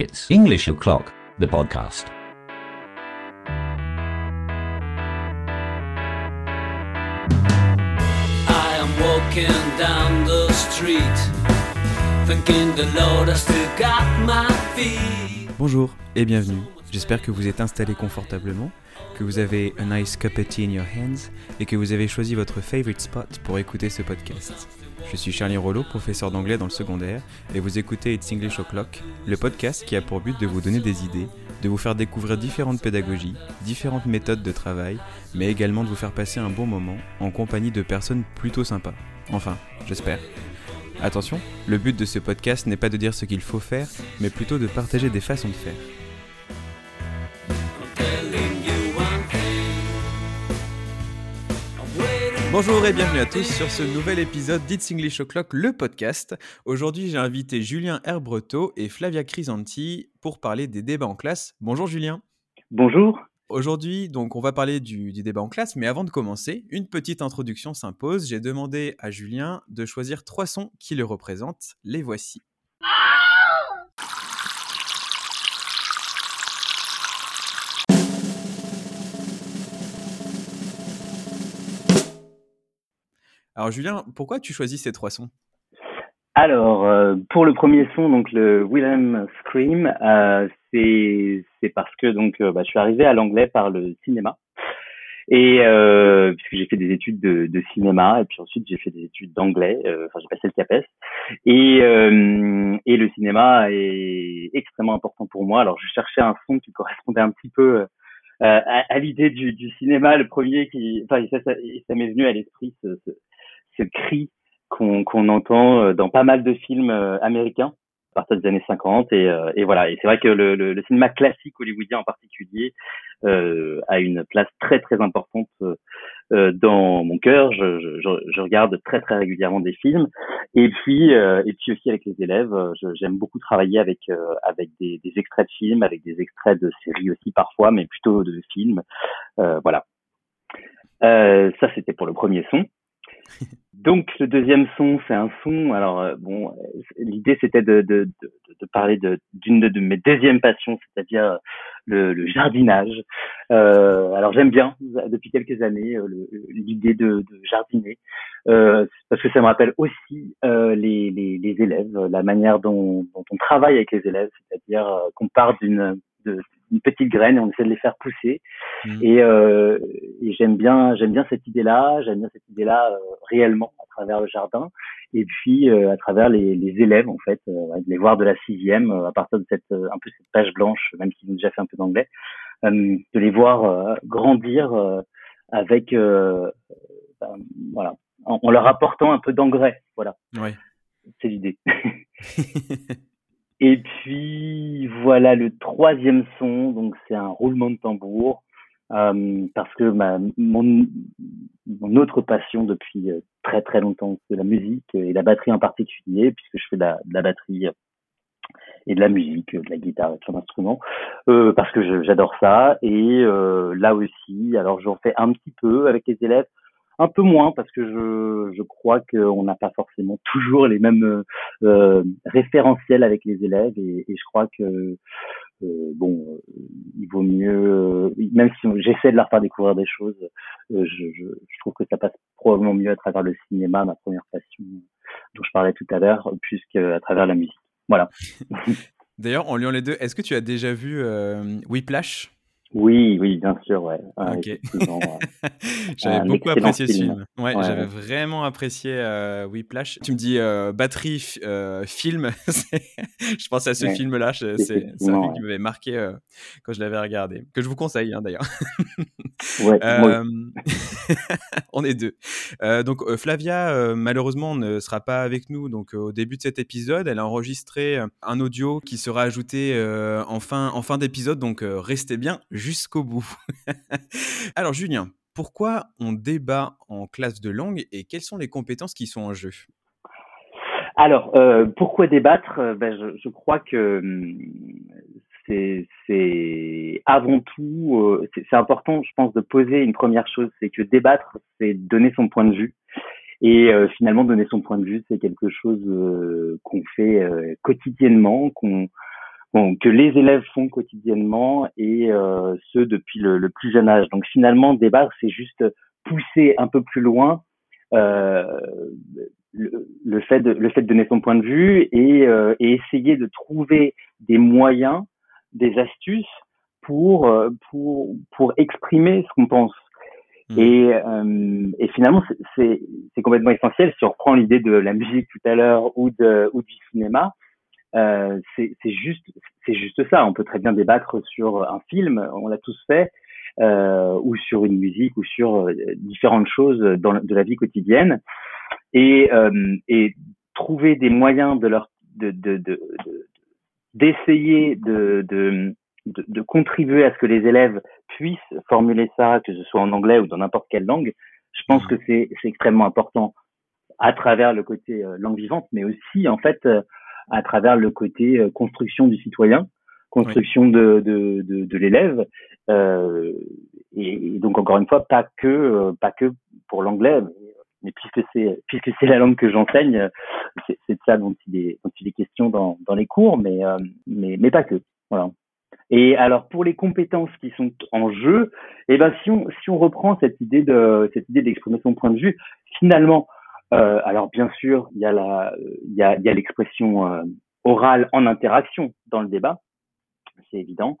It's English O'Clock, the podcast. I am walking down the street, thinking the Lord has still got my feet. Bonjour et bienvenue. J'espère que vous êtes installé confortablement, que vous avez a nice cup of tea in your hands et que vous avez choisi votre favorite spot pour écouter ce podcast. Je suis Charlie Rollo, professeur d'anglais dans le secondaire, et vous écoutez It's English O'Clock, le podcast qui a pour but de vous donner des idées, de vous faire découvrir différentes pédagogies, différentes méthodes de travail, mais également de vous faire passer un bon moment en compagnie de personnes plutôt sympas. Enfin, j'espère. Attention, le but de ce podcast n'est pas de dire ce qu'il faut faire, mais plutôt de partager des façons de faire. Bonjour et bienvenue à tous sur ce nouvel épisode d'It's English O'Clock, le podcast. Aujourd'hui, j'ai invité Julien Herbreteau et Flavia Crisanti pour parler des débats en classe. Bonjour Julien. Bonjour. Aujourd'hui, donc, on va parler du, du débat en classe, mais avant de commencer, une petite introduction s'impose. J'ai demandé à Julien de choisir trois sons qui le représentent. Les voici. Alors Julien, pourquoi tu choisis ces trois sons? Alors, euh, pour le premier son, donc le Willem Scream, euh, c'est parce que donc euh, bah, je suis arrivé à l'anglais par le cinéma et euh, puisque j'ai fait des études de, de cinéma et puis ensuite j'ai fait des études d'anglais. euh, Enfin, j'ai passé le CAPES et et le cinéma est extrêmement important pour moi. Alors, je cherchais un son qui correspondait un petit peu à, à l'idée du, du cinéma. Le premier qui, enfin, ça, ça, ça m'est venu à l'esprit ce, ce, ce cri qu'on qu'on entend euh, dans pas mal de films euh, américains à partir des années 50 et, euh, et voilà. Et c'est vrai que le, le, le cinéma classique hollywoodien en particulier euh, a une place très très importante euh, dans mon cœur. Je, je, je- regarde très très régulièrement des films. Et puis euh, et puis aussi avec les élèves j'aime beaucoup travailler avec avec des, des extraits de films avec des extraits de séries aussi parfois mais plutôt de films. Voilà. Ça c'était pour le premier son donc le deuxième son, c'est un son. Alors euh, bon, euh, l'idée c'était de, de, de, de parler d'une de, mes deuxièmes passions, c'est-à-dire le, le jardinage. Euh, alors j'aime bien depuis quelques années euh, l'idée de, jardiner euh, parce que ça me rappelle aussi euh, les, les, les élèves, la manière dont, dont on travaille avec les élèves, c'est-à-dire euh, qu'on part d'une d'une petite graine et on essaie de les faire pousser. Et, euh, et j'aime bien, j'aime bien cette idée-là. J'aime bien cette idée-là euh, réellement à travers le jardin, et puis euh, à travers les, les élèves en fait, de les voir de la sixième à partir de cette un peu cette page blanche, même s'ils ont déjà fait un peu d'anglais, de les voir grandir avec, ben, voilà, en, en leur apportant un peu d'engrais. Voilà, c'est l'idée. Et puis voilà le troisième son, donc c'est un roulement de tambour, euh, parce que ma, mon, mon autre passion depuis euh, très très longtemps, c'est la musique et la batterie en particulier, puisque je fais de la, batterie euh, et de la musique, de la guitare et plein d'instruments, euh, parce que j'adore ça. Et là aussi, alors j'en fais un petit peu avec les élèves, un peu moins parce que je, je crois qu'on n'a pas forcément toujours les mêmes euh, euh, référentiels avec les élèves et, je crois que euh, bon, il vaut mieux, même si j'essaie de leur faire découvrir des choses, je, trouve que ça passe probablement mieux à travers le cinéma, ma première passion dont je parlais tout à l'heure, plus qu'à travers la musique. Voilà. D'ailleurs, en liant les deux, est-ce que tu as déjà vu Whiplash? Oui, oui, bien sûr, ouais. Ouais, Ok. effectivement, ouais. J'avais Un beaucoup apprécié ce film. film. Ouais, Ouais, j'avais vraiment apprécié euh, Whiplash. Tu me dis euh, batterie, euh, film. je pense à ce film-là. C'est un film qui m'avait marqué euh, quand je l'avais regardé. Que je vous conseille hein, d'ailleurs. Ouais, Euh, on est deux. Euh, donc euh, Flavia, euh, malheureusement, ne sera pas avec nous. Donc euh, au début de cet épisode, elle a enregistré euh, un audio qui sera ajouté euh, en fin, en fin d'épisode. Donc euh, restez bien jusqu'au bout. Alors Julien, pourquoi on débat en classe de langue et quelles sont les compétences qui sont en jeu? Alors, euh, pourquoi débattre? Euh, ben, je, crois que hum, c'est avant tout, euh, c'est important, je pense, de poser une première chose, c'est que débattre, c'est donner son point de vue. Et finalement, donner son point de vue, c'est quelque chose qu'on fait quotidiennement, qu'on bon, que les élèves font quotidiennement et euh, ce depuis le, le, plus jeune âge. Donc finalement, débattre, c'est juste pousser un peu plus loin euh, le, le, fait de, le fait de donner son point de vue et, euh, et essayer de trouver des moyens, des astuces pour euh, pour pour exprimer ce qu'on pense. Mmh. Et, euh, et finalement, c'est complètement essentiel. Si on reprend l'idée de la musique tout à l'heure ou de ou du cinéma, euh, c'est juste c'est juste ça. On peut très bien débattre sur un film, on l'a tous fait, euh, ou sur une musique, ou sur euh, différentes choses dans, de la vie quotidienne, et, euh, et trouver des moyens de leur de d'essayer de, de, de, de, contribuer à ce que les élèves puissent formuler ça, que ce soit en anglais ou dans n'importe quelle langue. Je pense mmh. que c'est extrêmement important à travers le côté euh, langue vivante, mais aussi en fait à travers le côté euh, construction du citoyen, construction de, de, de, de l'élève. Euh, et, donc encore une fois, pas que euh, pas que pour l'anglais, mais puisque c'est puisque c'est la langue que j'enseigne, c'est de ça dont il est dont il est question dans, dans les cours, mais euh, mais mais pas que. Voilà. Et alors pour les compétences qui sont en jeu, eh ben si on si on reprend cette idée de cette idée d'exprimer son point de vue, finalement euh, alors bien sûr, il y a la, y a l'expression euh, orale en interaction dans le débat, c'est évident,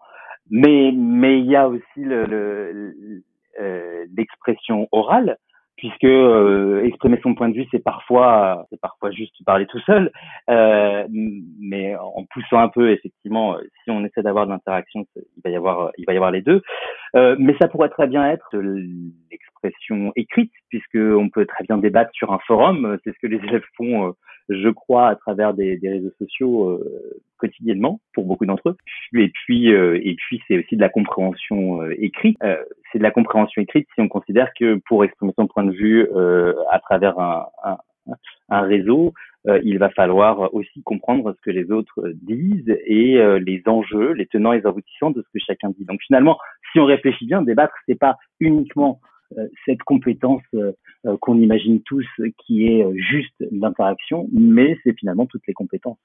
mais mais il y a aussi le, le, euh, l'expression orale puisque euh, exprimer son point de vue c'est parfois c'est parfois juste parler tout seul. Euh, mais en poussant un peu effectivement si on essaie d'avoir de l'interaction il va y avoir il va y avoir les deux. Euh, mais ça pourrait très bien être l'expression écrite puisque on peut très bien débattre sur un forum. C'est ce que les élèves font euh, je crois à travers des, des réseaux sociaux euh, quotidiennement pour beaucoup d'entre eux et puis et puis c'est aussi de la compréhension écrite c'est de la compréhension écrite si on considère que pour exprimer son point de vue euh, à travers un, un, un réseau, euh, il va falloir aussi comprendre ce que les autres disent et euh, les enjeux, les tenants et les aboutissants de ce que chacun dit. Donc finalement, si on réfléchit bien, débattre, c'est pas uniquement euh, cette compétence qu'on imagine tous qui est juste l'interaction, mais c'est finalement toutes les compétences.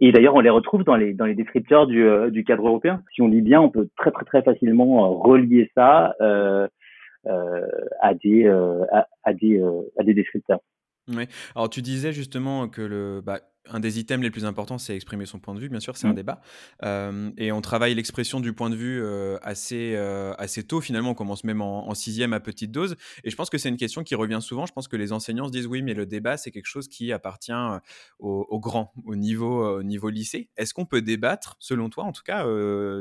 Et d'ailleurs, on les retrouve dans les dans les descripteurs du, euh, du cadre européen. Si on lit bien, on peut très très très facilement euh, relier ça euh, euh, à des à, des à des descripteurs. Oui. Alors tu disais justement que le bah, un des items les plus importants, c'est exprimer son point de vue. Bien sûr, c'est un mmh. débat. Euh, et on travaille l'expression du point de vue euh, assez, euh, assez tôt. Finalement, on commence même en, sixième à petite dose. Et je pense que c'est une question qui revient souvent. Je pense que les enseignants se disent oui, mais le débat, c'est quelque chose qui appartient au, au grand, au niveau, au niveau lycée. Est-ce qu'on peut débattre, selon toi, en tout cas,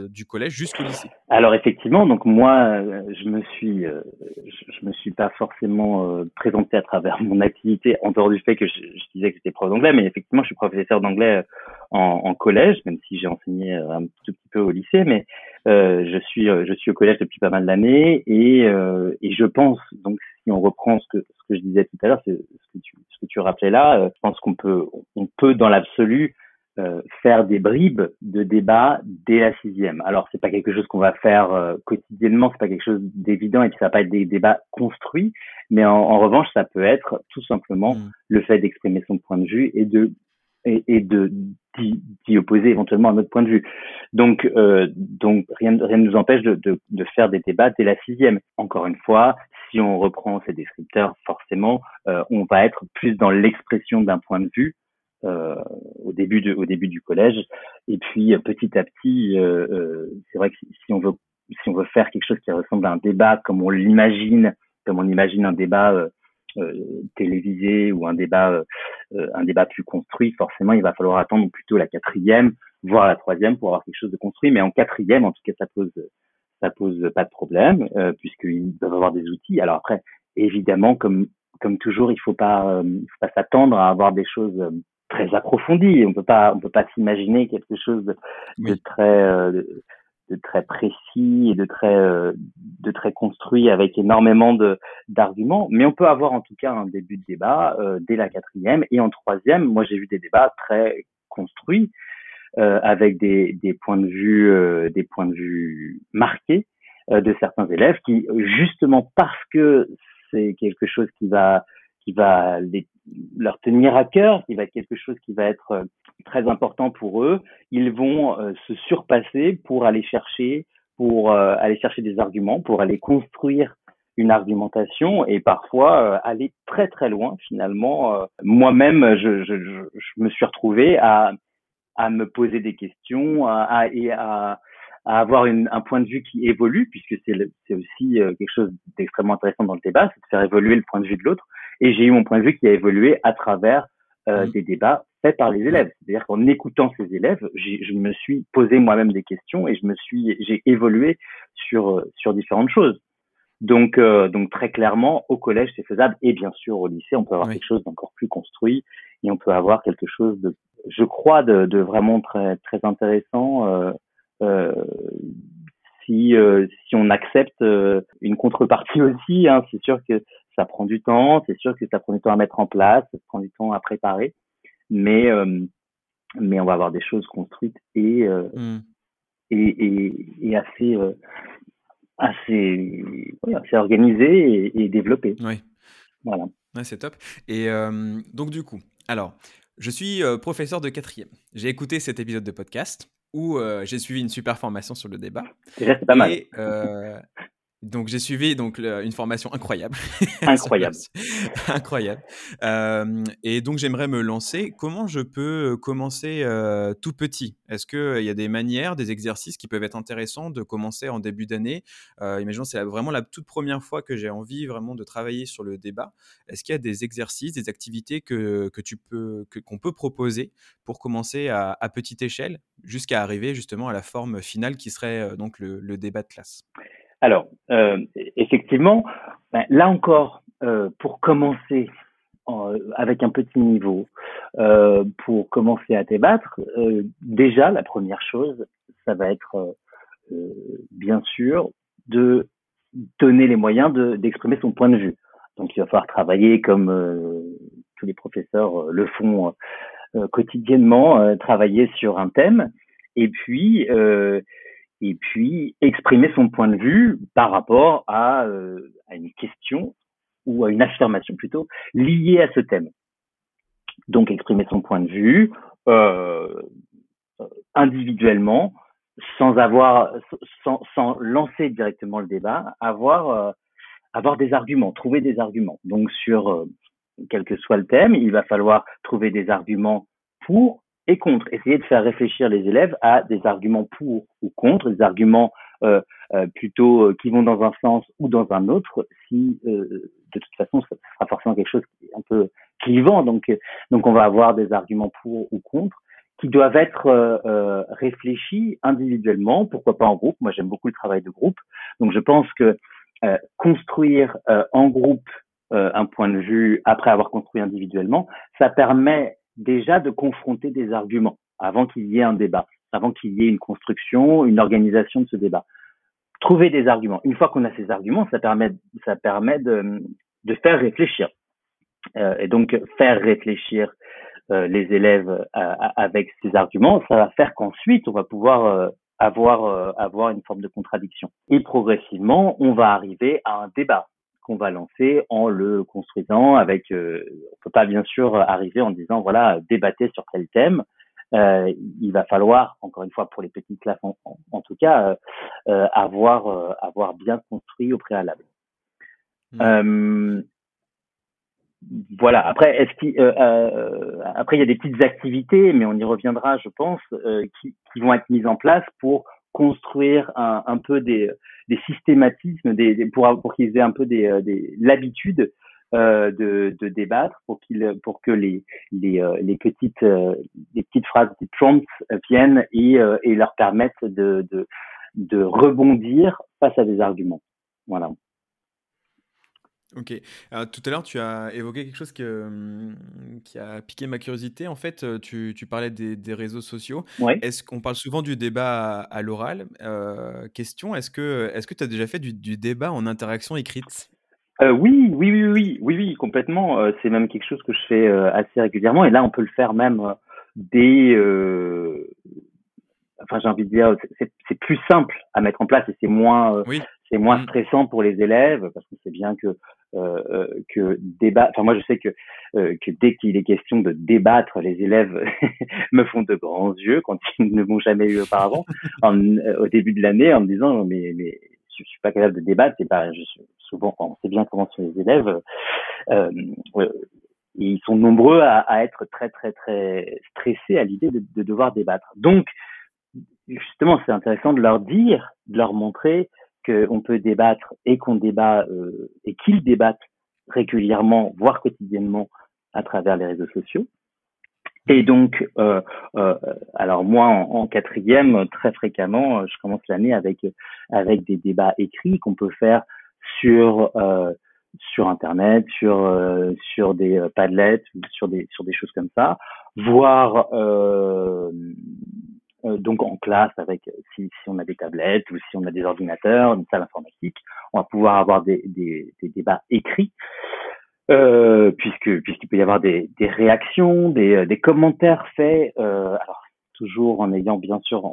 du collège jusqu'au lycée? Alors effectivement, donc moi, je me suis, je, me suis pas forcément présenté à travers mon activité, en dehors du fait que je, je disais que j'étais prof d'anglais, mais effectivement, je suis professeur d'anglais euh, en, en, collège, même si j'ai enseigné euh, un tout petit peu au lycée, mais euh, je suis je suis au collège depuis pas mal d'années et, euh, et je pense donc si on reprend ce que ce que je disais tout à l'heure, ce que tu ce que tu rappelais là, je pense qu'on peut on peut dans l'absolu euh, faire des bribes de débat dès la sixième. Alors c'est pas quelque chose qu'on va faire euh, quotidiennement, c'est pas quelque chose d'évident et puis ça va pas être des débats construits, mais en, en revanche ça peut être tout simplement mmh. le fait d'exprimer son point de vue et de et, et de d'y opposer éventuellement un autre point de vue. Donc, euh, donc rien, rien ne nous empêche de, de, de, faire des débats dès la sixième. Encore une fois, si on reprend ces descripteurs, forcément, euh, on va être plus dans l'expression d'un point de vue euh, au début de, au début du collège. Et puis petit à petit, euh, euh, c'est vrai que si on veut si on veut faire quelque chose qui ressemble à un débat comme on l'imagine, comme on imagine un débat euh, euh, télévisé ou un débat euh, un débat plus construit, forcément il va falloir attendre plutôt la quatrième, voire la troisième pour avoir quelque chose de construit. Mais en quatrième, en tout cas, ça pose ça pose pas de problème euh, puisqu'ils peuvent avoir des outils. Alors après, évidemment, comme comme toujours, il faut pas il faut pas s'attendre à avoir des choses très approfondies. On peut pas on peut pas s'imaginer quelque chose de, de très de très précis et de très euh, de très construit avec énormément de d'arguments. Mais on peut avoir en tout cas un début de débat euh, dès la quatrième. Et en troisième moi j'ai vu des débats très construits euh, avec des des points de vue des points de vue marqués de certains élèves qui justement parce que c'est quelque chose qui va qui va les, leur tenir à cœur, qui va être quelque chose qui va être euh, très important pour eux, ils vont euh, se surpasser pour aller chercher, pour aller chercher des arguments, pour aller construire une argumentation et parfois aller très très loin finalement. Moi-même, je, je, je, me suis retrouvé à, à me poser des questions à, et à, à avoir un point de vue qui évolue, puisque c'est aussi quelque chose d'extrêmement intéressant dans le débat, c'est de faire évoluer le point de vue de l'autre. Et j'ai eu mon point de vue qui a évolué à travers euh, mmh. des débats faits par les élèves. C'est-à-dire qu'en écoutant ces élèves, je me suis posé moi-même des questions et je me suis, j'ai évolué sur sur différentes choses. Donc euh, donc très clairement, au collège c'est faisable et bien sûr au lycée on peut avoir quelque chose d'encore plus construit et on peut avoir quelque chose de, je crois, de, de vraiment très très intéressant. Euh, euh, si, euh, si on accepte euh, une contrepartie aussi, hein, c'est sûr que ça prend du temps, c'est sûr que ça prend du temps à mettre en place, ça prend du temps à préparer, mais euh, mais on va avoir des choses construites et euh, mmh. et, et, et, assez euh, assez assez organisées et, et développées. Oui. Voilà. Ouais, c'est top. Et donc du coup, alors, je suis professeur de quatrième. J'ai écouté cet épisode de podcast où j'ai suivi une super formation sur le débat. Déjà, c'est pas mal. Donc j'ai suivi donc une formation incroyable. Incroyable. incroyable. Euh, et donc j'aimerais me lancer. Comment je peux commencer euh, tout petit? Est-ce qu'il y a des manières, des exercices qui peuvent être intéressants de commencer en début d'année? Euh, Imaginons c'est vraiment la toute première fois que j'ai envie vraiment de travailler sur le débat. Est-ce qu'il y a des exercices, des activités que, que tu peux qu'on peut proposer pour commencer à, à petite échelle jusqu'à arriver justement à la forme finale qui serait donc le, le débat de classe? Alors, euh, effectivement, ben, là encore, euh, pour commencer avec un petit niveau, euh, pour commencer à débattre, déjà, la première chose, ça va être, bien sûr, de donner les moyens d'exprimer son point de vue. Donc, il va falloir travailler comme tous les professeurs le font quotidiennement, travailler sur un thème, et puis et puis exprimer son point de vue par rapport à, euh, à, une question ou à une affirmation plutôt liée à ce thème. Donc exprimer son point de vue euh, individuellement, sans avoir, sans, lancer directement le débat, avoir euh, avoir des arguments, trouver des arguments. Donc sur quel que soit le thème, il va falloir trouver des arguments pour contre. Essayer de faire réfléchir les élèves à des arguments pour ou contre, des arguments euh, euh, plutôt euh, qui vont dans un sens ou dans un autre, si euh, de toute façon, ça sera forcément quelque chose qui est un peu clivant. Donc, donc on va avoir des arguments pour ou contre qui doivent être euh, réfléchis individuellement, pourquoi pas en groupe. Moi, j'aime beaucoup le travail de groupe. Donc, je pense que construire en groupe un point de vue après avoir construit individuellement, ça permet déjà de confronter des arguments avant qu'il y ait un débat, avant qu'il y ait une construction, une organisation de ce débat. Trouver des arguments. Une fois qu'on a ces arguments, ça permet, ça permet de, de faire réfléchir. Euh, et donc faire réfléchir euh, les élèves euh, avec ces arguments, ça va faire qu'ensuite on va pouvoir euh, avoir euh, avoir une forme de contradiction. Et progressivement, on va arriver à un débat qu'on va lancer en le construisant avec, euh, on peut pas bien sûr arriver en disant voilà débattez sur tel thème. Euh, il va falloir encore une fois pour les petites classes en, en, tout cas euh, euh avoir avoir bien construit au préalable. Mmh. voilà. Après, est-ce qu'il, après il y a des petites activités, mais on y reviendra, je pense, qui, qui vont être mises en place pour construire un, un peu des, des systématismes, des, pour, pour qu'ils aient un peu des, euh, des l'habitude euh, de, de débattre, pour qu'ils, pour que les les, euh, les petites euh, les petites phrases, des prompts viennent et, et leur permettent de, de de rebondir face à des arguments. Voilà. Ok. tout à l'heure, tu as évoqué quelque chose hum, qui a piqué ma curiosité. En fait, tu, tu parlais des, des, réseaux sociaux. Ouais. Est-ce qu'on parle souvent du débat à, l'oral? Euh, Question est-ce que est-ce que tu as déjà fait du, du, débat en interaction écrite? Euh, oui, oui, oui, oui, oui, oui, complètement. Euh, c'est même quelque chose que je fais euh, assez régulièrement. Et là, on peut le faire même euh, dès. Enfin, j'ai envie de dire, c'est plus simple à mettre en place et c'est moins. Oui c'est moins mmh. stressant pour les élèves parce qu'on sait bien que que débat. Enfin, moi, je sais que que dès qu'il est question de débattre, les élèves me font de grands yeux quand ils ne m'ont jamais eu auparavant au début de l'année en me disant mais mais je suis pas capable de débattre. C'est pas je, souvent on sait bien comment sont les élèves. Euh, ils sont nombreux à, à, être très très très stressés à l'idée de, de, devoir débattre. Donc justement, c'est intéressant de leur dire, de leur montrer qu'on peut débattre et qu'on débat euh, et qu'ils débattent régulièrement, voire quotidiennement, à travers les réseaux sociaux. Et donc, euh, euh, alors moi, en, quatrième, très fréquemment, je commence l'année avec avec des débats écrits qu'on peut faire sur euh, sur internet, sur euh, sur des euh, padlets, sur des sur des choses comme ça, voire euh, donc en classe avec si, si on a des tablettes ou si on a des ordinateurs, une salle informatique, on va pouvoir avoir des, des, des débats écrits. Euh, puisque puisqu'il peut y avoir des, des réactions, des, des commentaires faits, euh, alors toujours en ayant bien sûr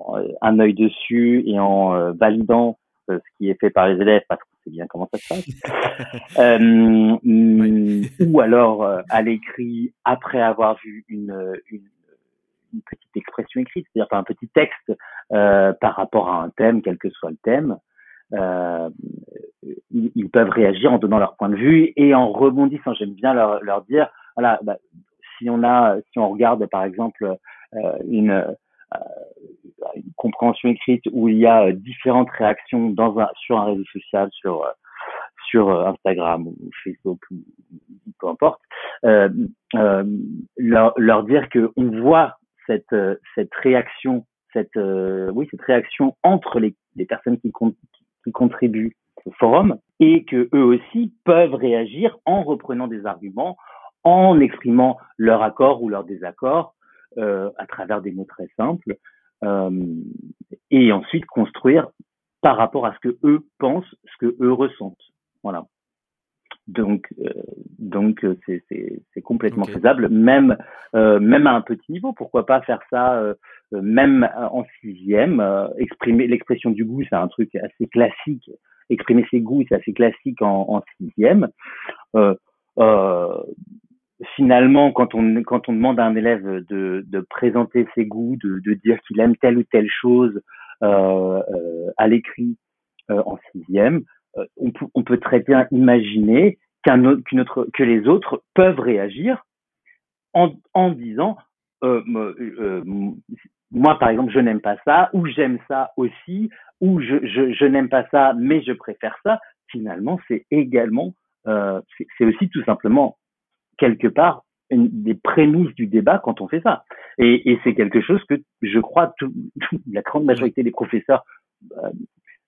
un œil dessus et en validant ce qui est fait par les élèves parce qu'on sait bien comment ça se passe. euh, mm, Ou alors euh, à l'écrit après avoir vu une, une, une petite expression écrite, c'est-à-dire un petit texte euh, par rapport à un thème, quel que soit le thème. Euh, ils, peuvent réagir en donnant leur point de vue et en rebondissant. J'aime bien leur, leur dire, voilà, bah, si on a, si on regarde par exemple euh, une euh, une compréhension écrite où il y a différentes réactions dans un, sur un réseau social, sur euh, sur Instagram ou Facebook ou peu importe, euh, euh, leur, leur, dire que on voit cette cette réaction, cette oui cette réaction entre les, personnes qui, qui contribuent au forum et que eux aussi peuvent réagir en reprenant des arguments, en exprimant leur accord ou leur désaccord euh, à travers des mots très simples, euh, et ensuite construire par rapport à ce que eux pensent, ce que eux ressentent. Voilà. Donc, euh, donc euh, c'est, c'est, c'est complètement okay. faisable, même euh, même à un petit niveau. Pourquoi pas faire ça euh, même en sixième Exprimer l'expression du goût, c'est un truc assez classique. Exprimer ses goûts, c'est assez classique en, en sixième finalement, quand on, quand on demande à un élève de, de présenter ses goûts, de, de dire qu'il aime telle ou telle chose à l'écrit en sixième, on, on, peut très bien imaginer qu'un autre, que les autres peuvent réagir en, en disant euh, euh, moi par exemple je n'aime pas ça ou j'aime ça aussi ou je, n'aime pas ça mais je préfère ça finalement c'est également c'est aussi tout simplement quelque part une, des prémices du débat quand on fait ça. Et, c'est quelque chose que je crois la grande majorité des professeurs, euh, euh,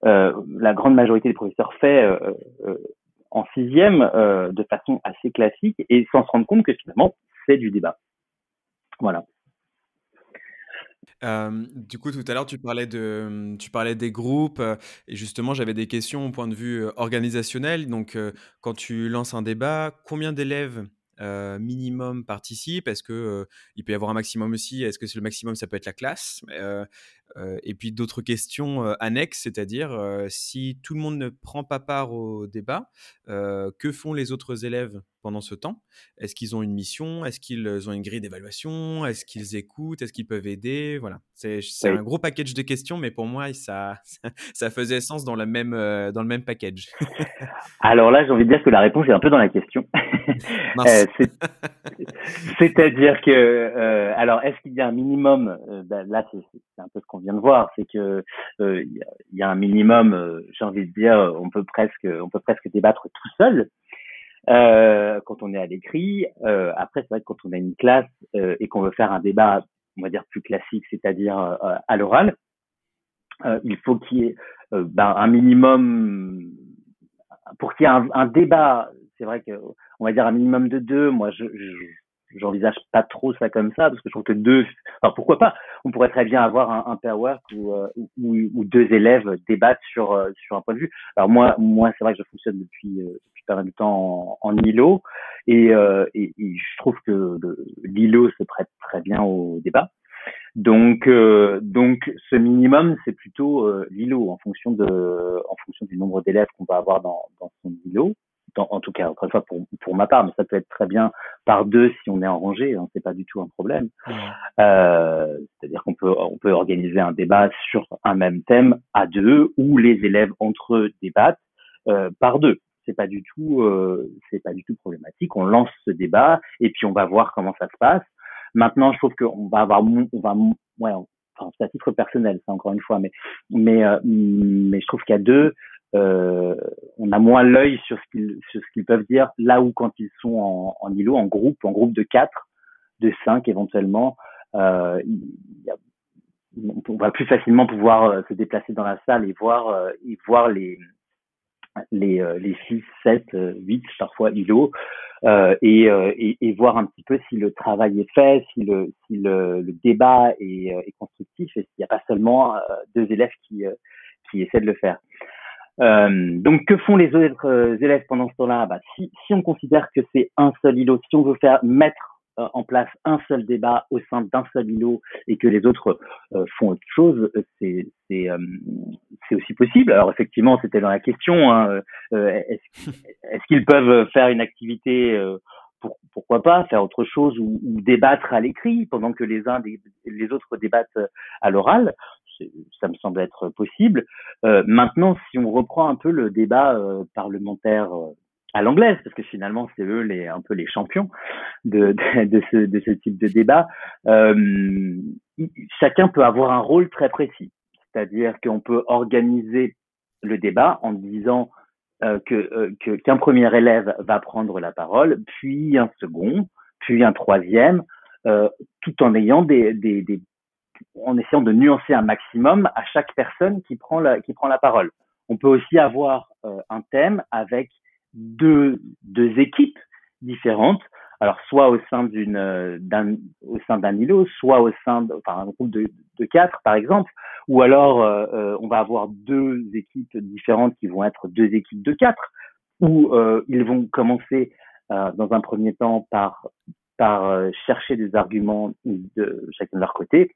la grande majorité des professeurs fait euh, euh en sixième euh, de façon assez classique et sans se rendre compte que finalement c'est du débat. Voilà. Euh, du coup, tout à l'heure, tu parlais de, tu parlais des groupes, et justement, j'avais des questions au point de vue organisationnel. Donc, quand tu lances un débat, combien d'élèves euh, minimum participe Est-ce que euh, il peut y avoir un maximum aussi? Est-ce que c'est le maximum? Ça peut être la classe. Et puis d'autres questions annexes, c'est-à-dire si tout le monde ne prend pas part au débat, que font les autres élèves pendant ce temps? Est-ce qu'ils ont une mission? Est-ce qu'ils ont une grille d'évaluation? Est-ce qu'ils écoutent? Est-ce qu'ils peuvent aider? Voilà, c'est oui. un gros package de questions, mais pour moi, ça, ça faisait sens dans, la même, dans le même package. Alors là, j'ai envie de dire que la réponse est un peu dans la question. euh, C'est-à-dire que, euh, alors, est-ce qu'il y a un minimum euh, ben, Là, c'est un peu ce qu'on vient de voir, c'est que euh, il y, y, a un minimum. Euh, j'ai envie de dire, on peut presque, on peut presque débattre tout seul. Euh, quand on est à l'écrit. Euh, après, c'est vrai que quand on a une classe euh, et qu'on veut faire un débat, on va dire plus classique, c'est-à-dire à l'oral, il faut qu'il y ait ben, un minimum pour qu'il y ait un, un débat. C'est vrai que on va dire un minimum de deux. Moi, je, je j'envisage pas trop ça comme ça parce que je trouve que deux enfin pourquoi pas? On pourrait très bien avoir un, un pair work où, euh, où, où, deux élèves débattent sur euh, sur un point de vue. Alors moi moi c'est vrai que je fonctionne depuis euh, depuis pas mal de temps en, en ILO et, et, et, je trouve que l'ILO se prête très bien au débat. Donc donc ce minimum c'est plutôt l'ILO en fonction de en fonction du nombre d'élèves qu'on va avoir dans dans son ILO en tout cas, encore une fois pour, pour ma part, mais ça peut être très bien par deux si on est en rangée, hein, c'est pas du tout un problème. Euh, C'est-à-dire qu'on peut on peut organiser un débat sur un même thème à deux, où les élèves entre eux débattent euh, par deux. C'est pas du tout euh, c'est pas du tout problématique. On lance ce débat et puis on va voir comment ça se passe. Maintenant, je trouve qu'on va avoir on va ouais, enfin, c'est à titre personnel, ça encore une fois, mais mais euh, mais je trouve a deux euh, on a moins l'œil sur ce qu'ils sur ce qu'ils peuvent dire là où quand ils sont en, en îlot, en groupe, en groupe de quatre, de cinq éventuellement, euh, on va plus facilement pouvoir euh, se déplacer dans la salle et voir euh, et voir les les les six, sept, huit parfois îlots euh, et, et, et, voir un petit peu si le travail est fait, si le si le, le débat est, est constructif et s'il n'y a pas seulement deux élèves qui qui essaient de le faire. Euh, donc, que font les autres euh, élèves pendant ce temps-là? Bah, si, si on considère que c'est un seul îlot, si on veut faire mettre euh, en place un seul débat au sein d'un seul îlot et que les autres font autre chose, c'est c'est aussi possible. Alors effectivement, c'était dans la question. Hein, est-ce est qu'ils peuvent faire une activité pour, pourquoi pas faire autre chose ou, ou débattre à l'écrit pendant que les uns des, les autres débattent à l'oral? Ça me semble être possible. Euh, maintenant, si on reprend un peu le débat euh, parlementaire euh, à l'anglaise, parce que finalement c'est eux les un peu les champions de, ce, type de débat, chacun peut avoir un rôle très précis. C'est-à-dire qu'on peut organiser le débat en disant euh, que qu'un premier élève va prendre la parole, puis un second, puis un troisième, tout en ayant des, en essayant de nuancer un maximum à chaque personne qui prend la, qui prend la parole. On peut aussi avoir euh, un thème avec deux, deux équipes différentes. Alors, soit au sein d'une, euh, d'un, au sein d'un îlot, soit au sein d'un groupe de, de quatre, par exemple, ou alors euh, on va avoir deux équipes différentes qui vont être deux équipes de quatre, où ils vont commencer dans un premier temps par par chercher des arguments de chacun de leur côté,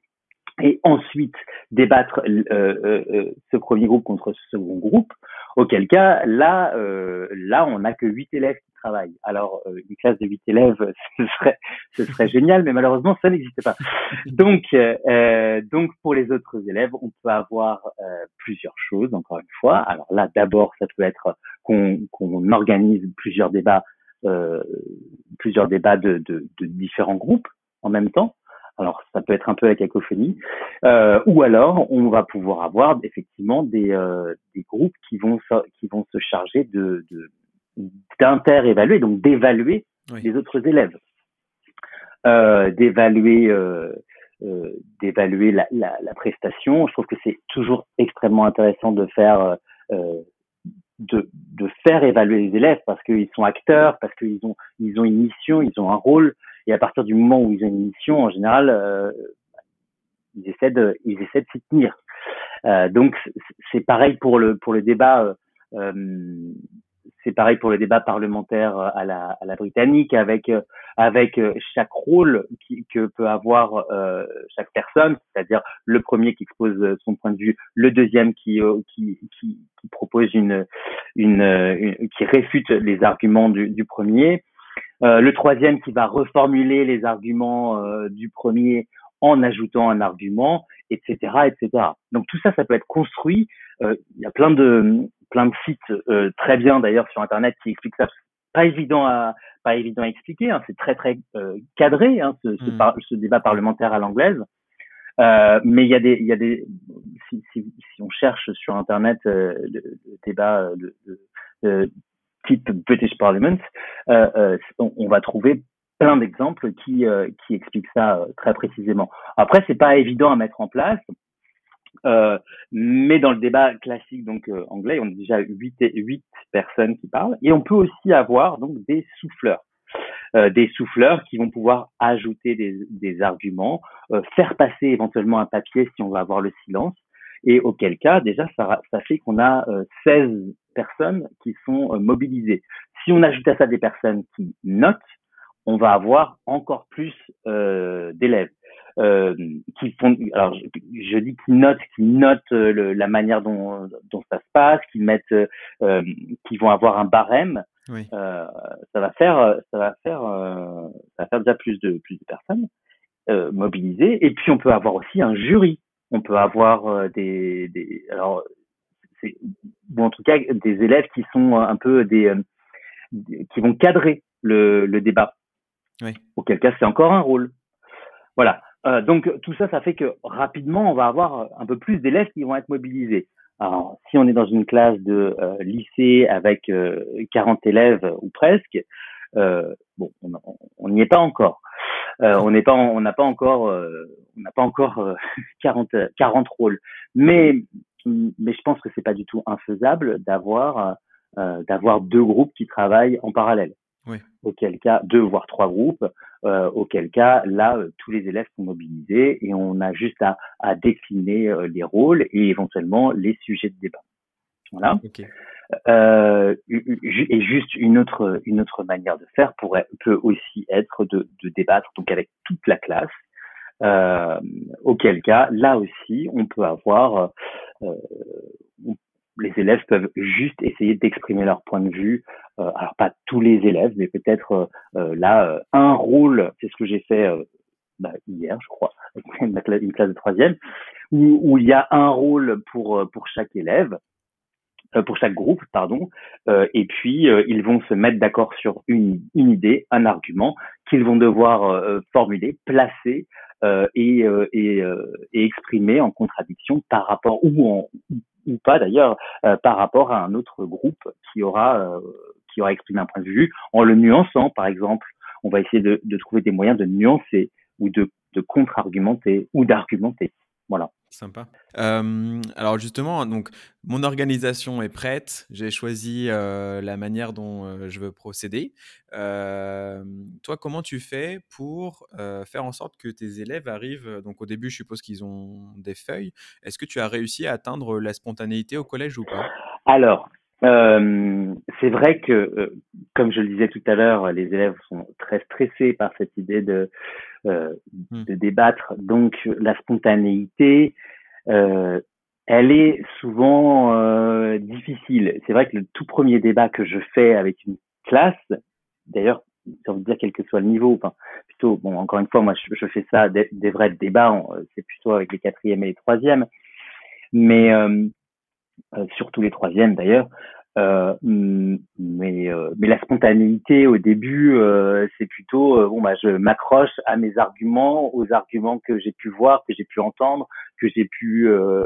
et ensuite débattre euh, euh, euh, ce premier groupe contre ce second groupe, auquel cas, là, euh, là, on n'a que huit élèves qui travaillent. Alors, euh, une classe de huit élèves, ce serait, ce serait génial, mais malheureusement, ça n'existe pas. Donc, donc, pour les autres élèves, on peut avoir plusieurs choses, encore une fois. Alors là, d'abord, ça peut être qu'on qu'on organise plusieurs débats, plusieurs débats de, de, de différents groupes en même temps. Alors, ça peut être un peu la cacophonie. Euh, ou alors, on va pouvoir avoir effectivement des, euh, des groupes qui vont, qui vont se charger de, d'inter-évaluer, donc d'évaluer les autres élèves, euh, d'évaluer, euh, euh, d'évaluer la, la, la, prestation. Je trouve que c'est toujours extrêmement intéressant de faire, euh, de, de faire évaluer les élèves parce qu'ils sont acteurs, parce qu'ils ont, ils ont une mission, ils ont un rôle. Et à partir du moment où ils ont une mission, en général, euh, ils essaient de, ils essaient de s'y tenir. Euh, donc c'est pareil pour le pour le débat. Euh, c'est pareil pour le débat parlementaire à la, à la britannique avec avec chaque rôle qui, que peut avoir euh, chaque personne, c'est-à-dire le premier qui expose son point de vue, le deuxième qui qui, qui, qui propose une, une, une, qui réfute les arguments du, du premier, euh, le troisième qui va reformuler les arguments euh, du premier en ajoutant un argument, etc., etc. Donc tout ça, ça peut être construit. Euh, il y a plein de plein de sites très bien d'ailleurs sur internet qui expliquent ça. Pas évident à pas évident à expliquer. Hein. C'est très très cadré hein, ce, ce, mm. ce, débat parlementaire à l'anglaise. mais il y a des il y a des si, si, si on cherche sur internet le, le débat de, de, type British Parliament, euh, euh, on, on, va trouver plein d'exemples qui, euh, qui expliquent ça euh, très précisément. Après, c'est pas évident à mettre en place, euh, mais dans le débat classique donc anglais, on a déjà huit huit personnes qui parlent, et on peut aussi avoir donc des souffleurs. des souffleurs qui vont pouvoir ajouter des, des arguments, faire passer éventuellement un papier si on va avoir le silence, et auquel cas déjà ça, ça fait qu'on a 16 personnes qui sont euh, mobilisées. Si on ajoute à ça des personnes qui notent, on va avoir encore plus euh, d'élèves euh, qui font. Alors, je, dis qui notent, qui notent euh, le, la manière dont, dont ça se passe, qui mettent, euh, qui vont avoir un barème Oui. euh, ça va faire, ça va faire, euh, ça va faire déjà plus de plus de personnes euh, mobilisées. Et puis on peut avoir aussi un jury. On peut avoir euh, des, des, alors, c'est- ou en tout cas des élèves qui sont un peu des, euh, des- qui vont cadrer le, le débat. Oui. Auquel cas c'est encore un rôle. Voilà. Euh, donc tout ça, ça fait que rapidement, on va avoir un peu plus d'élèves qui vont être mobilisés. Alors, si on est dans une classe de euh, lycée avec euh, 40 élèves ou presque, euh, bon, on n'y est pas encore. Euh, on n'est pas, on n'a pas encore, euh, on n'a pas encore euh, 40, 40 rôles. Mais, mais je pense que c'est pas du tout infaisable d'avoir, euh, d'avoir deux groupes qui travaillent en parallèle. Oui. Auquel cas, deux voire trois groupes. Euh, auquel cas, là, euh, tous les élèves sont mobilisés et on a juste à, à décliner euh, les rôles et éventuellement les sujets de débat. Voilà. Ok. Euh, et juste une autre une autre manière de faire pourrait peut aussi être de, de débattre donc avec toute la classe. Euh, auquel cas, là aussi, on peut avoir euh, les élèves peuvent juste essayer d'exprimer leur point de vue. Euh, alors pas tous les élèves, mais peut-être euh, euh, là euh, un rôle. C'est ce que j'ai fait bah, hier, je crois, une classe de troisième, où, où il y a un rôle pour pour chaque élève pour chaque groupe, pardon, euh, et puis euh, ils vont se mettre d'accord sur une, une idée, un argument qu'ils vont devoir euh, formuler, placer euh, et, euh, et, euh, et exprimer en contradiction par rapport ou en ou pas d'ailleurs euh, par rapport à un autre groupe qui aura euh, qui aura exprimé un point de vue en le nuançant par exemple. On va essayer de, de trouver des moyens de nuancer ou de, de contre-argumenter ou d'argumenter voilà Sympa. Euh, alors justement, donc mon organisation est prête. J'ai choisi euh, la manière dont euh, je veux procéder. Toi, comment tu fais pour faire en sorte que tes élèves arrivent Donc au début, je suppose qu'ils ont des feuilles. Est-ce que tu as réussi à atteindre la spontanéité au collège ou pas? Alors, euh, c'est vrai que, euh, comme je le disais tout à l'heure, les élèves sont très stressés par cette idée de. De débattre. Donc, la spontanéité, euh, elle est souvent euh, difficile. C'est vrai que le tout premier débat que je fais avec une classe, d'ailleurs, de dire quel que soit le niveau, enfin, plutôt, bon, encore une fois, moi, je, fais ça des, vrais débats, on- c'est plutôt avec les quatrièmes et les troisièmes, mais euh, euh, surtout les troisièmes d'ailleurs. Euh, mais euh, mais la spontanéité au début euh, c'est plutôt euh, bon bah je m'accroche à mes arguments aux arguments que j'ai pu voir que j'ai pu entendre que j'ai pu euh,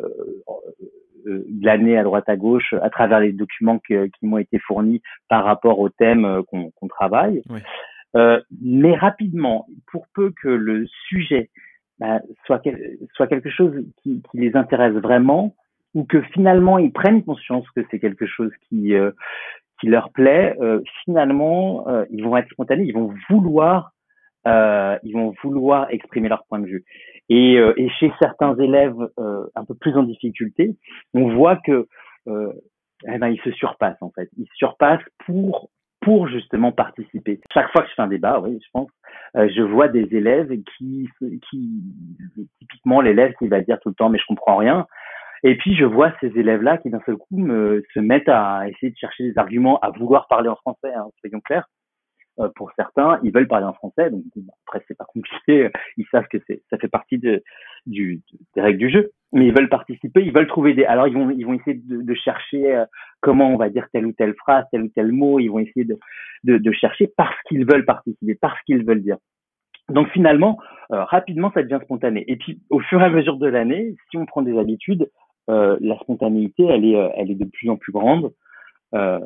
euh, glaner à droite à gauche à travers les documents que- qui m'ont été fournis par rapport au thème qu'on travaille Oui. Euh, mais rapidement pour peu que le sujet bah, soit quel- soit quelque chose qui, qui les intéresse vraiment ou que finalement ils prennent conscience que c'est quelque chose qui euh, qui leur plaît, euh, finalement euh, ils vont être spontanés, ils vont vouloir euh, ils vont vouloir exprimer leur point de vue. Et, euh, et chez certains élèves un peu plus en difficulté, on voit que eh ben, ils se surpassent en fait. Ils se surpassent pour pour justement participer. Chaque fois que je fais un débat, oui, je pense, euh, je vois des élèves qui qui typiquement l'élève qui va dire tout le temps mais je comprends rien. Et puis je vois ces élèves-là qui d'un seul coup me, se mettent à essayer de chercher des arguments, à vouloir parler en français, hein, soyons clairs. Euh, pour certains, ils veulent parler en français, donc bon, après c'est pas compliqué, ils savent que ça fait partie de, du, des règles du jeu, mais ils veulent participer, ils veulent trouver des, alors ils vont ils vont essayer de, de chercher euh, comment on va dire telle ou telle phrase, tel ou tel mot, ils vont essayer de de, de chercher parce qu'ils veulent participer, parce qu'ils veulent dire. Donc finalement, euh, rapidement, ça devient spontané. Et puis, au fur et à mesure de l'année, si on prend des habitudes, euh, la spontanéité, elle est, euh, elle est de plus en plus grande. Euh,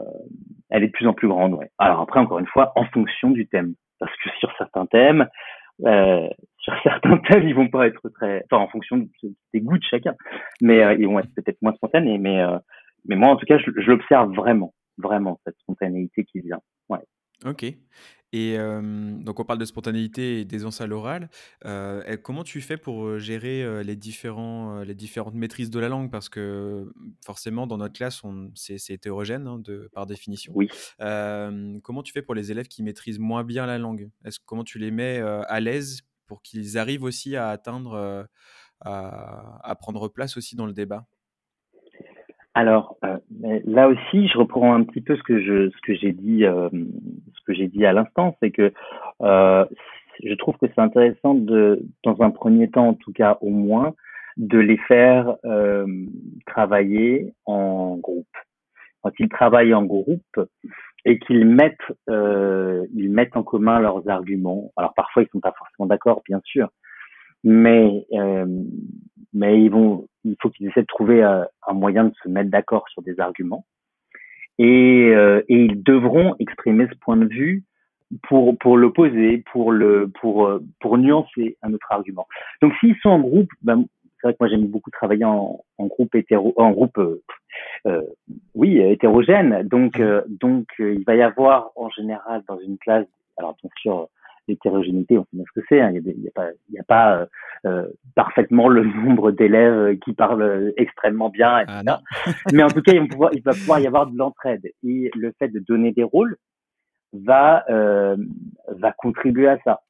elle est de plus en plus grande, ouais. Alors après, encore une fois, en fonction du thème, parce que sur certains thèmes, euh, sur certains thèmes, ils vont pas être très, enfin, en fonction de- des goûts de chacun, mais ils vont être peut-être moins spontanés. Mais, mais moi, en tout cas, je, je l'observe vraiment, vraiment cette spontanéité qui vient. Ouais. Ok. Et euh, donc on parle de spontanéité et d'aisance à l'oral. Euh, et comment tu fais pour gérer les, différents, les différentes maîtrises de la langue? Parce que forcément, dans notre classe, c'est hétérogène hein, de, par définition. Oui. Euh, comment tu fais pour les élèves qui maîtrisent moins bien la langue? Comment tu les mets à l'aise pour qu'ils arrivent aussi à atteindre, à, à prendre place aussi dans le débat? Alors euh, là aussi, je reprends un petit peu ce que je ce que j'ai dit euh, ce que j'ai dit à l'instant, c'est que euh, je trouve que c'est intéressant de dans un premier temps en tout cas au moins de les faire euh, travailler en groupe. Quand ils travaillent en groupe et qu'ils mettent euh, ils mettent en commun leurs arguments. Alors parfois ils sont pas forcément d'accord, bien sûr, mais euh, mais ils vont il faut qu'ils essaient de trouver euh, un moyen de se mettre d'accord sur des arguments. Et, euh, et ils devront exprimer ce point de vue pour pour l'opposer pour le pour euh, pour nuancer un autre argument. Donc s'ils sont en groupe ben, c'est vrai que moi j'aime beaucoup travailler en, en groupe hétéro en groupe euh, oui hétérogène. Donc donc il va y avoir en général dans une classe alors bien sûr l'hétérogénéité, on sait ce que c'est. Hein. Il n'y a, pas, il y a pas euh, euh, parfaitement le nombre d'élèves qui parlent extrêmement bien, etc. Ah, Mais en tout cas, il va, pouvoir, il va pouvoir y avoir de l'entraide. Et le fait de donner des rôles va euh, va contribuer à ça.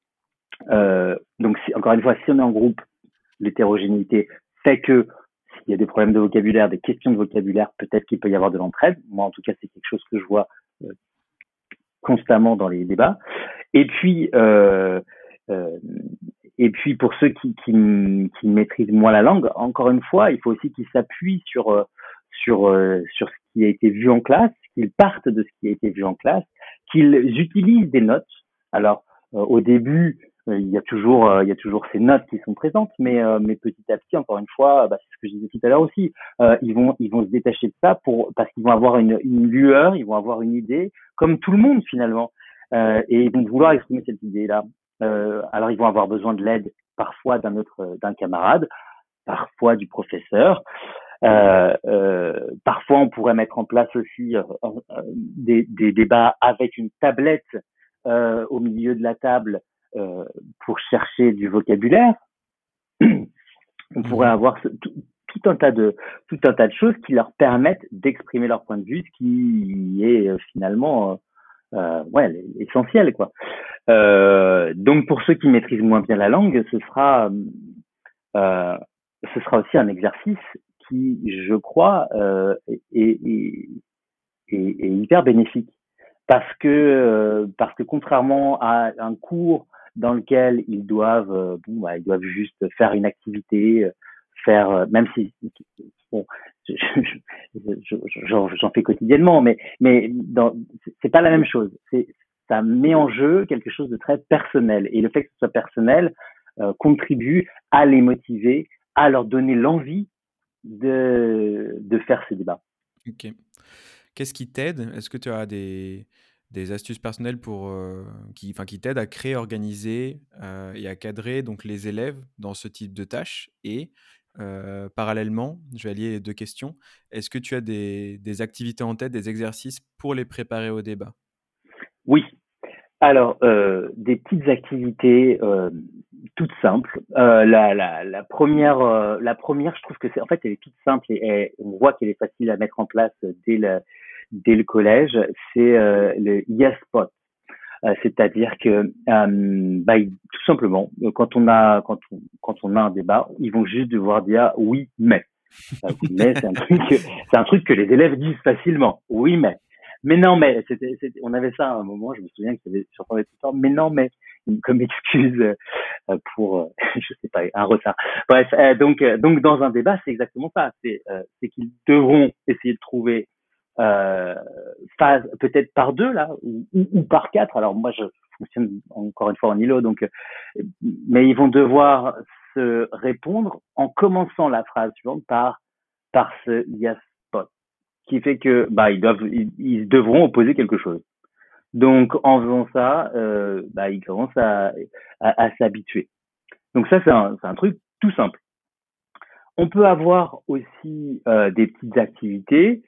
Euh, donc, si, encore une fois, si on est en groupe, l'hétérogénéité fait que s'il y a des problèmes de vocabulaire, des questions de vocabulaire, peut-être qu'il peut y avoir de l'entraide. Moi, en tout cas, c'est quelque chose que je vois euh, constamment dans les débats. Et puis, euh, euh, et puis pour ceux qui, qui, qui, maîtrisent moins la langue, encore une fois, il faut aussi qu'ils s'appuient sur euh, sur euh, sur ce qui a été vu en classe, qu'ils partent de ce qui a été vu en classe, qu'ils utilisent des notes. Alors euh, au début, il y a toujours il y a toujours ces notes qui sont présentes, mais mais petit à petit, encore une fois, bah, c'est ce que je disais tout à l'heure aussi, ils vont ils vont se détacher de ça pour parce qu'ils vont avoir une, une lueur, ils vont avoir une idée, comme tout le monde finalement. Euh, et ils vont vouloir exprimer cette idée-là. Euh, alors ils vont avoir besoin de l'aide parfois d'un autre, d'un camarade, parfois du professeur. Euh, euh, parfois, on pourrait mettre en place aussi euh, euh, des, des, débats avec une tablette au milieu de la table pour chercher du vocabulaire. On pourrait mhm. avoir ce, tout, un tas de tout un tas de choses qui leur permettent d'exprimer leur point de vue, ce qui est finalement euh, ouais, essentiel quoi. Euh, donc pour ceux qui maîtrisent moins bien la langue, ce sera euh, ce sera aussi un exercice qui, je crois, euh, est, est, est, est, hyper bénéfique parce que euh, parce que contrairement à un cours dans lequel ils doivent euh, bon bah, ils doivent juste faire une activité faire même si bon j'en fais quotidiennement, mais mais c'est pas la même chose. Ça met en jeu quelque chose de très personnel et le fait que ce soit personnel euh, contribue à les motiver, à leur donner l'envie de de faire ces débats. Ok. Qu'est-ce qui t'aide? Est-ce que tu as des des astuces personnelles pour euh, qui qui t'aident à créer, organiser euh, et à cadrer donc les élèves dans ce type de tâches et euh, parallèlement, je vais allier deux questions. Est-ce que tu as des, activités en tête, des exercices pour les préparer au débat? Oui. Alors, euh, des petites activités toutes simples. La, première, la première, je trouve que c'est en fait, elle est toute simple et, et on voit qu'elle est facile à mettre en place dès le, dès le collège. C'est le Yes Spot. Euh, c'est-à-dire que euh, bah, tout simplement, quand on a quand on, quand on a un débat, ils vont juste devoir dire oui mais. mais c'est un truc c'est un truc que les élèves disent facilement. Oui mais. Mais non mais c'était on avait ça à un moment, je me souviens que j'entendais tout le temps mais non mais comme excuse euh, pour je sais pas un retard. Bref, donc donc dans un débat, c'est exactement ça, c'est c'est qu'ils devront essayer de trouver euh, phase peut-être par deux là ou, ou, par quatre. Alors moi je fonctionne encore une fois en îlot donc euh, mais ils vont devoir se répondre en commençant la phrase suivante par par ce yes spot qui fait que bah ils doivent ils, devront opposer quelque chose. Donc en faisant ça, euh, bah ils commencent à à, s'habituer. Donc ça c'est un un truc tout simple. On peut avoir aussi euh, des petites activités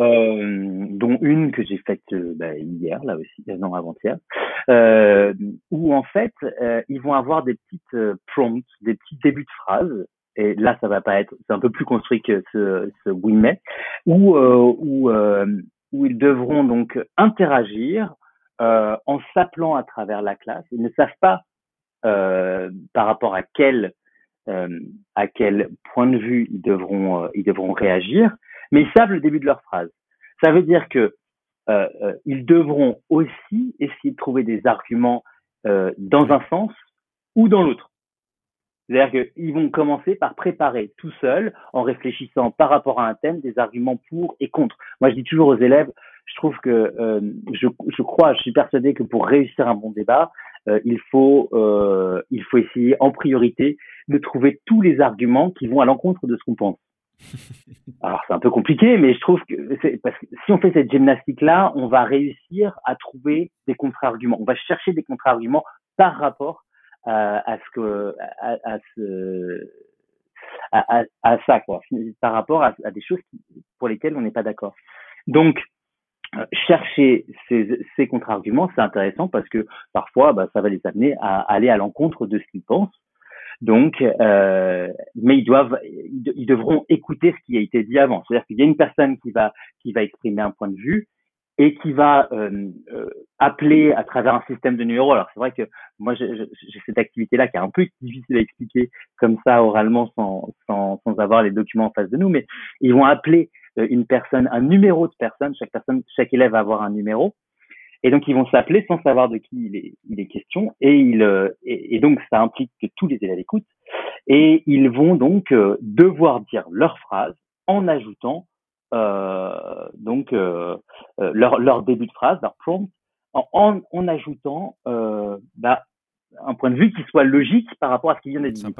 euh, dont une que j'ai faite euh, bah, hier, là aussi, euh, non avant-hier, où en fait ils vont avoir des petites prompts, des petits débuts de phrases. Et là, ça va pas être, c'est un peu plus construit que ce, ce oui où où où ils devront donc interagir en s'appelant à travers la classe. Ils ne savent pas par rapport à quel à quel point de vue ils devront ils devront réagir, mais ils savent le début de leur phrase. Ça veut dire que euh, euh, ils devront aussi essayer de trouver des arguments euh, dans un sens ou dans l'autre. C'est-à-dire qu'ils vont commencer par préparer tout seul, en réfléchissant par rapport à un thème, des arguments pour et contre. Moi, je dis toujours aux élèves, je trouve que je, crois, je suis persuadé que pour réussir un bon débat, il faut essayer en priorité de trouver tous les arguments qui vont à l'encontre de ce qu'on pense. Alors c'est un peu compliqué, mais je trouve que, parce si on fait cette gymnastique-là, on va réussir à trouver des contre-arguments. On va chercher des contre-arguments par rapport à, à ce que à, ce à, ça quoi, par rapport à, à des choses pour lesquelles on n'est pas d'accord. Donc euh, chercher ces, ces contre-arguments, c'est intéressant parce que parfois, bah, ça va les amener à aller à l'encontre de ce qu'ils pensent. Donc, euh, mais ils doivent, ils, devront écouter ce qui a été dit avant. C'est-à-dire qu'il y a une personne qui va qui va exprimer un point de vue et qui va euh, euh, appeler à travers un système de numéros. Alors c'est vrai que moi j'ai cette activité-là qui est un peu difficile à expliquer comme ça oralement sans, sans, sans avoir les documents en face de nous, mais ils vont appeler euh, une personne, un numéro de personne. Chaque personne, chaque élève va avoir un numéro. Et donc ils vont s'appeler sans savoir de qui il est, il est question. Et, il, euh, et, donc ça implique que tous les élèves écoutent. Et ils vont donc euh, devoir dire leur phrase en ajoutant euh, donc euh, leur, leur début de phrase, leur prompt, en, en, ajoutant bah, un point de vue qui soit logique par rapport à ce qui vient d'être dit.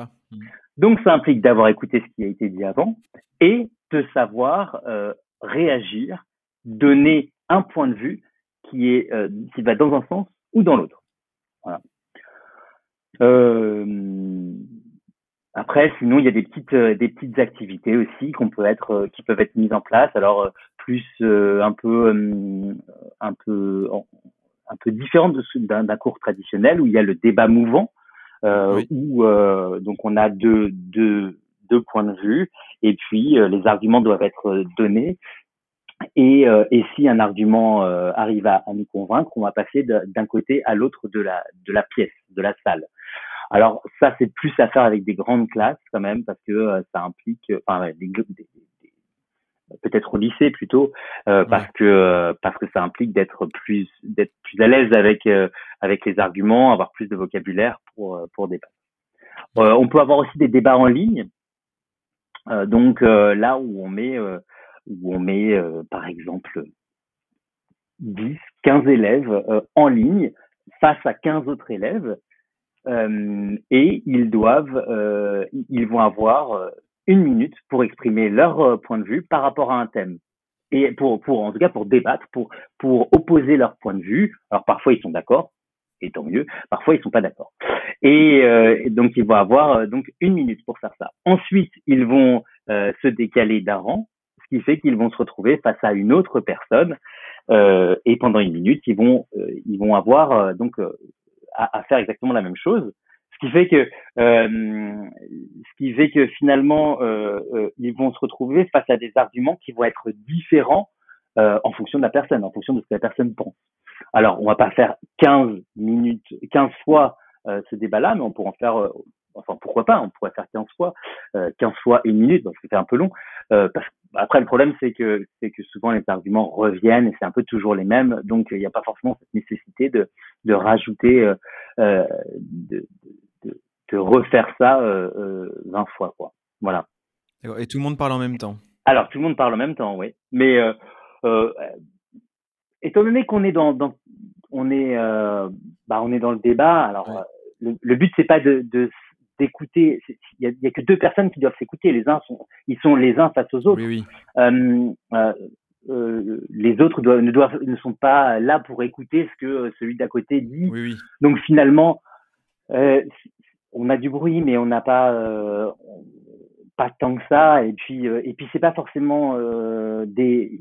Donc ça implique d'avoir écouté ce qui a été dit avant et de savoir euh, réagir, donner un point de vue qui est euh, qui va dans un sens ou dans l'autre. Voilà. Euh, après, sinon, il y a des petites des petites activités aussi qu'on peut être qui peuvent être mises en place. Alors plus un peu un peu un peu différente d'un cours traditionnel où il y a le débat mouvant euh, où donc on a deux deux deux points de vue et puis euh, les arguments doivent être euh, donnés. Et, euh, et si un argument arrive à, à, nous convaincre, on va passer d'un côté à l'autre de la, de la pièce, de la salle. Alors ça, c'est plus à faire avec des grandes classes quand même, parce que ça implique, enfin, des, des, peut-être au lycée plutôt, euh, parce que parce que ça implique d'être plus d'être plus à l'aise avec avec les arguments, avoir plus de vocabulaire pour pour débattre. on peut avoir aussi des débats en ligne. Euh, donc euh, là où on met euh, où on met par exemple 10, 15 élèves en ligne face à 15 autres élèves et ils doivent ils vont avoir une minute pour exprimer leur point de vue par rapport à un thème et pour pour en tout cas pour débattre pour pour opposer leur point de vue alors parfois ils sont d'accord et tant mieux. Parfois, ils sont pas d'accord. Et euh, donc, ils vont avoir euh, donc une minute pour faire ça. Ensuite, ils vont euh, se décaler d'un rang, ce qui fait qu'ils vont se retrouver face à une autre personne. et pendant une minute, ils vont ils vont avoir donc à, à, faire exactement la même chose. Ce qui fait que ce qui fait que finalement, ils vont se retrouver face à des arguments qui vont être différents en fonction de la personne, en fonction de ce que la personne pense. Alors, on va pas faire 15 minutes, 15 fois euh, ce débat-là, mais on pourrait en faire, euh, enfin pourquoi pas, on pourrait faire 15 fois, euh, 15 fois une minute, donc c'était un peu long. Euh, parce, après, le problème c'est que c'est que souvent les arguments reviennent et c'est un peu toujours les mêmes, donc il n'y a pas forcément cette nécessité de de rajouter, de, de, de, refaire ça 20 fois, quoi. Voilà. Et tout le monde parle en même temps. Alors tout le monde parle en même temps, oui. Mais euh, étant donné qu'on est dans, dans on est euh, bah on est dans le débat alors euh, le, le, but c'est pas de d'écouter il y a, que deux personnes qui doivent s'écouter. Les uns sont ils sont les uns face aux autres. Oui, oui. Euh, euh, euh les autres doivent, ne doivent ne sont pas là pour écouter ce que celui d'à côté dit. Oui, donc finalement on a du bruit mais on n'a pas pas tant que ça. Et puis et puis c'est pas forcément des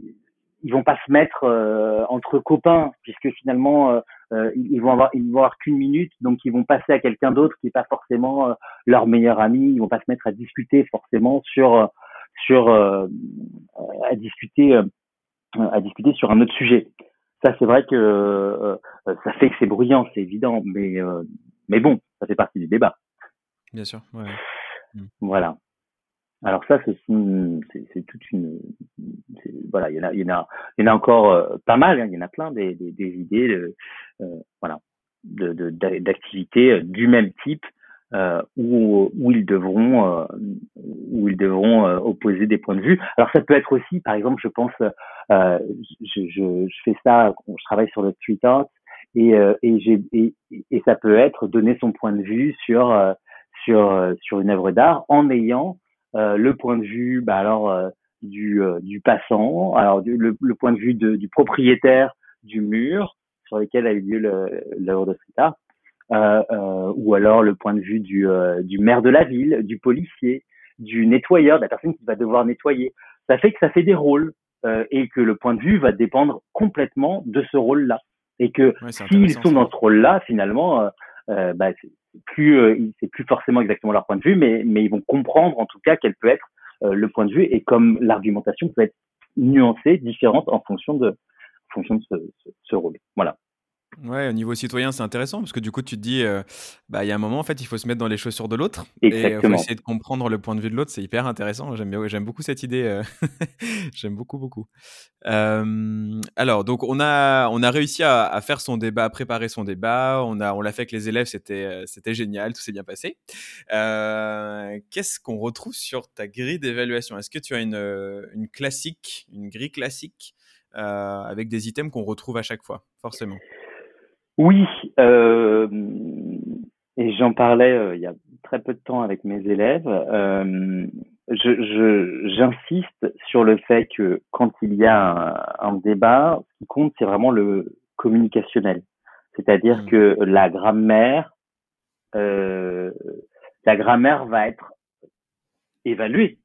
ils vont pas se mettre entre copains puisque finalement euh, euh, ils vont avoir ils vont avoir qu'une minute donc ils vont passer à quelqu'un d'autre qui est pas forcément leur meilleur ami. Ils vont pas se mettre à discuter forcément sur sur à discuter à discuter sur un autre sujet. Ça c'est vrai que ça fait que c'est bruyant c'est évident mais mais bon ça fait partie du débat. Bien sûr ouais. voilà alors ça c'est toute une voilà, il y en a, il y en a, il y en a encore pas mal. Hein, il y en a plein des, des, des idées, voilà, de d'activités du même type euh, où, où ils devront euh, où ils devront euh, opposer des points de vue. Alors ça peut être aussi, par exemple, je pense, euh, je, je, je, fais ça, je travaille sur le street art et et, et, et, ça peut être donner son point de vue sur sur sur une œuvre d'art en ayant le point de vue, bah alors du du passant, alors le, le, point de vue de, du propriétaire du mur sur lequel a eu lieu l'œuvre de euh, euh, ou alors le point de vue du, euh, du maire de la ville, du policier, du nettoyeur, de la personne qui va devoir nettoyer. Ça fait que ça fait des rôles et que le point de vue va dépendre complètement de ce rôle-là. Et que s'ils sont dans ce rôle-là, finalement, euh, bah, plus, c'est plus forcément exactement leur point de vue, mais, ils vont comprendre en tout cas quel peut être le point de vue et comme l'argumentation peut être nuancée, différente en fonction de, en fonction ce, ce rôle. Voilà. Ouais, au niveau citoyen, c'est intéressant parce que du coup, tu te dis, euh, bah, il y a un moment, en fait, il faut se mettre dans les chaussures de l'autre et il faut essayer de comprendre le point de vue de l'autre. C'est hyper intéressant. J'aime beaucoup cette idée. Euh, j'aime beaucoup, beaucoup. alors, donc, on a, on a réussi à, faire son débat, à préparer son débat. On a, on l'a fait avec les élèves. C'était, euh, c'était génial. Tout s'est bien passé. qu'est-ce qu'on retrouve sur ta grille d'évaluation? Est-ce que tu as une, une classique, une grille classique avec des items qu'on retrouve à chaque fois, forcément? Oui, euh, et j'en parlais euh, il y a très peu de temps avec mes élèves. Euh, je, j'insiste sur le fait que quand il y a un, débat, ce qui compte, c'est vraiment le communicationnel. C'est-à-dire mmh. que la grammaire, euh, la grammaire va être évaluée,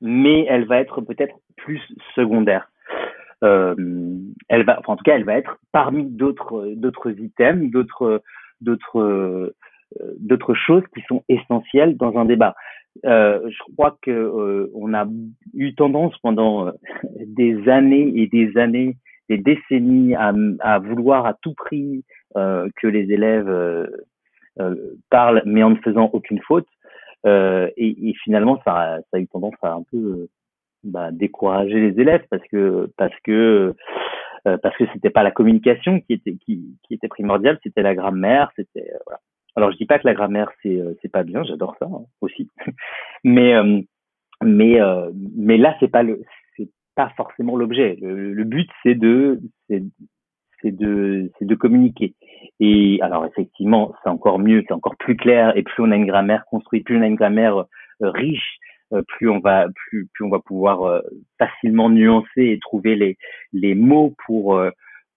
mais elle va être peut-être plus secondaire elle va, en tout cas, elle va être parmi d'autres d'autres items, d'autres d'autres euh, d'autres choses qui sont essentielles dans un débat. Euh, je crois que euh, on a eu tendance pendant euh, des années et des années, des décennies à, à vouloir à tout prix que les élèves parlent, mais en ne faisant aucune faute. Et, et, finalement, ça, ça a eu tendance à un peu bah, décourager les élèves parce que parce que euh, parce que c'était pas la communication qui était qui, qui était primordiale, c'était la grammaire, c'était euh, voilà. Alors je dis pas que la grammaire c'est euh, c'est pas bien, j'adore ça hein, aussi, mais mais mais là c'est pas le c'est pas forcément l'objet. Le, le, but c'est de c'est de c'est de communiquer. Et alors effectivement c'est encore mieux, c'est encore plus clair et plus on a une grammaire construite, plus on a une grammaire riche euh, plus on va plus on va pouvoir euh, facilement nuancer et trouver les mots pour euh,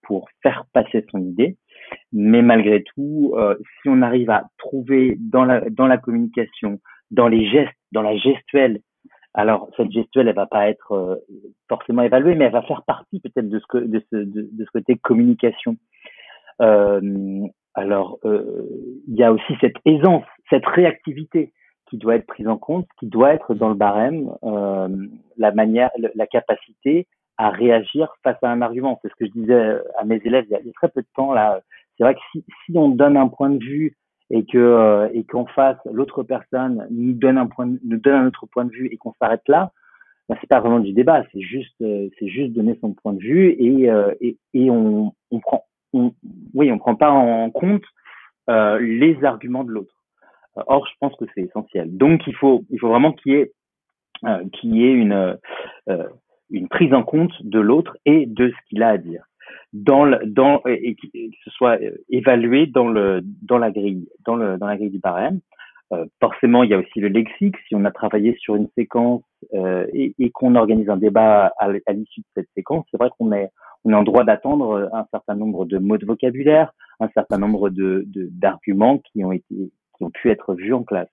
pour faire passer son idée. Mais malgré tout, si on arrive à trouver dans la communication, dans les gestes, dans la gestuelle, alors cette gestuelle, elle va pas être forcément évaluée, mais elle va faire partie peut-être de ce ce de, de ce côté communication. alors, il y a aussi cette aisance, cette réactivité qui doit être prise en compte, qui doit être dans le barème, euh, la manière, la capacité à réagir face à un argument. C'est ce que je disais à mes élèves il y a, très peu de temps là. C'est vrai que si, on donne un point de vue et que euh, et qu'en face l'autre personne nous donne un point, nous donne un autre point de vue et qu'on s'arrête là, ben, c'est pas vraiment du débat. C'est juste euh, c'est juste donner son point de vue et euh, et, et on, on prend on, oui on prend pas en compte les arguments de l'autre. Or, je pense que c'est essentiel. Donc, il faut, il faut vraiment qu'il y ait, euh, qu'il y ait une, euh, une prise en compte de l'autre et de ce qu'il a à dire, dans le, dans et, que ce soit euh, évalué dans le, dans la grille, dans le, dans la grille du barème. Euh, forcément, il y a aussi le lexique. Si on a travaillé sur une séquence euh, et, et qu'on organise un débat à, à l'issue de cette séquence, c'est vrai qu'on est, on est en droit d'attendre un certain nombre de mots de vocabulaire, un certain nombre de d'arguments qui ont été qui ont pu être vus en classe.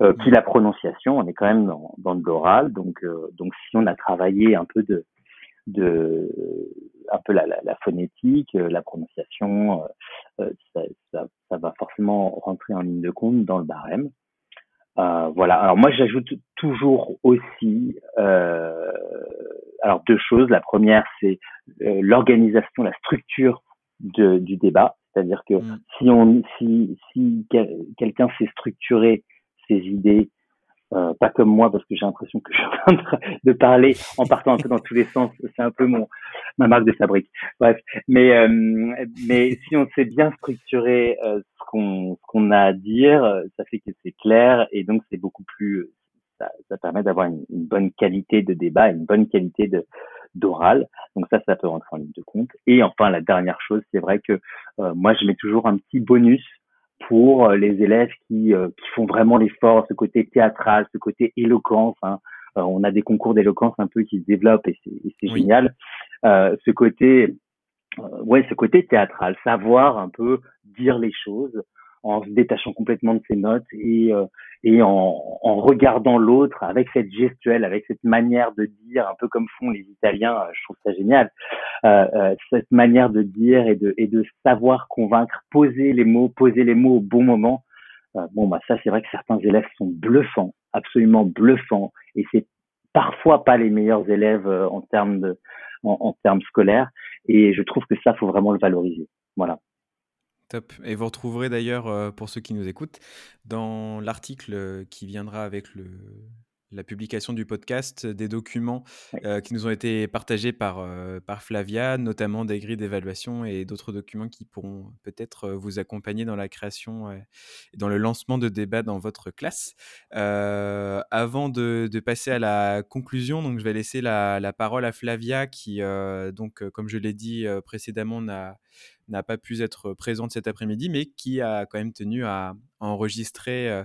Euh, puis la prononciation, on est quand même dans, dans de l'oral, donc euh, donc si on a travaillé un peu de de un peu la, la, la phonétique, euh, la prononciation, euh, ça, ça, ça, va forcément rentrer en ligne de compte dans le barème. voilà. Alors moi j'ajoute toujours aussi alors deux choses. La première c'est l'organisation, la structure de, du débat. C'est-à-dire que mm. si on, si, si quelqu'un sait structurer ses idées euh, pas comme moi parce que j'ai l'impression que je suis en train de parler en partant un peu dans tous les sens. C'est un peu mon ma marque de fabrique. Bref, mais euh, mais si on sait bien structurer euh, ce qu'on ce qu'on a à dire, ça fait que c'est clair et donc c'est beaucoup plus ça, ça permet d'avoir une, une, bonne qualité de débat, une bonne qualité de d'oral. Donc ça, ça peut rentrer en ligne de compte. Et enfin, la dernière chose, c'est vrai que moi, je mets toujours un petit bonus pour euh, les élèves qui, euh, qui font vraiment l'effort, ce côté théâtral, ce côté éloquence. Hein. Euh, on a des concours d'éloquence un peu qui se développent et c'est génial. ce côté, ouais, ce côté théâtral, savoir un peu dire les choses, en se détachant complètement de ses notes et, euh, et en, en regardant l'autre avec cette gestuelle, avec cette manière de dire, un peu comme font les Italiens, euh, je trouve ça génial, euh, euh, cette manière de dire et de, et de savoir convaincre, poser les mots, poser les mots au bon moment. Euh, bon, bah ça, c'est vrai que certains élèves sont bluffants, absolument bluffants, et c'est parfois pas les meilleurs élèves en termes de, en, en termes scolaires, et je trouve que ça, faut vraiment le valoriser. Voilà. Top. Et vous retrouverez d'ailleurs, euh, pour ceux qui nous écoutent, dans l'article euh, qui viendra avec le, la publication du podcast, des documents euh, qui nous ont été partagés par, par Flavia, notamment des grilles d'évaluation et d'autres documents qui pourront peut-être vous accompagner dans la création et dans le lancement de débats dans votre classe. avant de, de, passer à la conclusion, donc je vais laisser la, la parole à Flavia qui, donc, comme je l'ai dit précédemment, n'a n'a pas pu être présente cet après-midi, mais qui a quand même tenu à, enregistrer euh,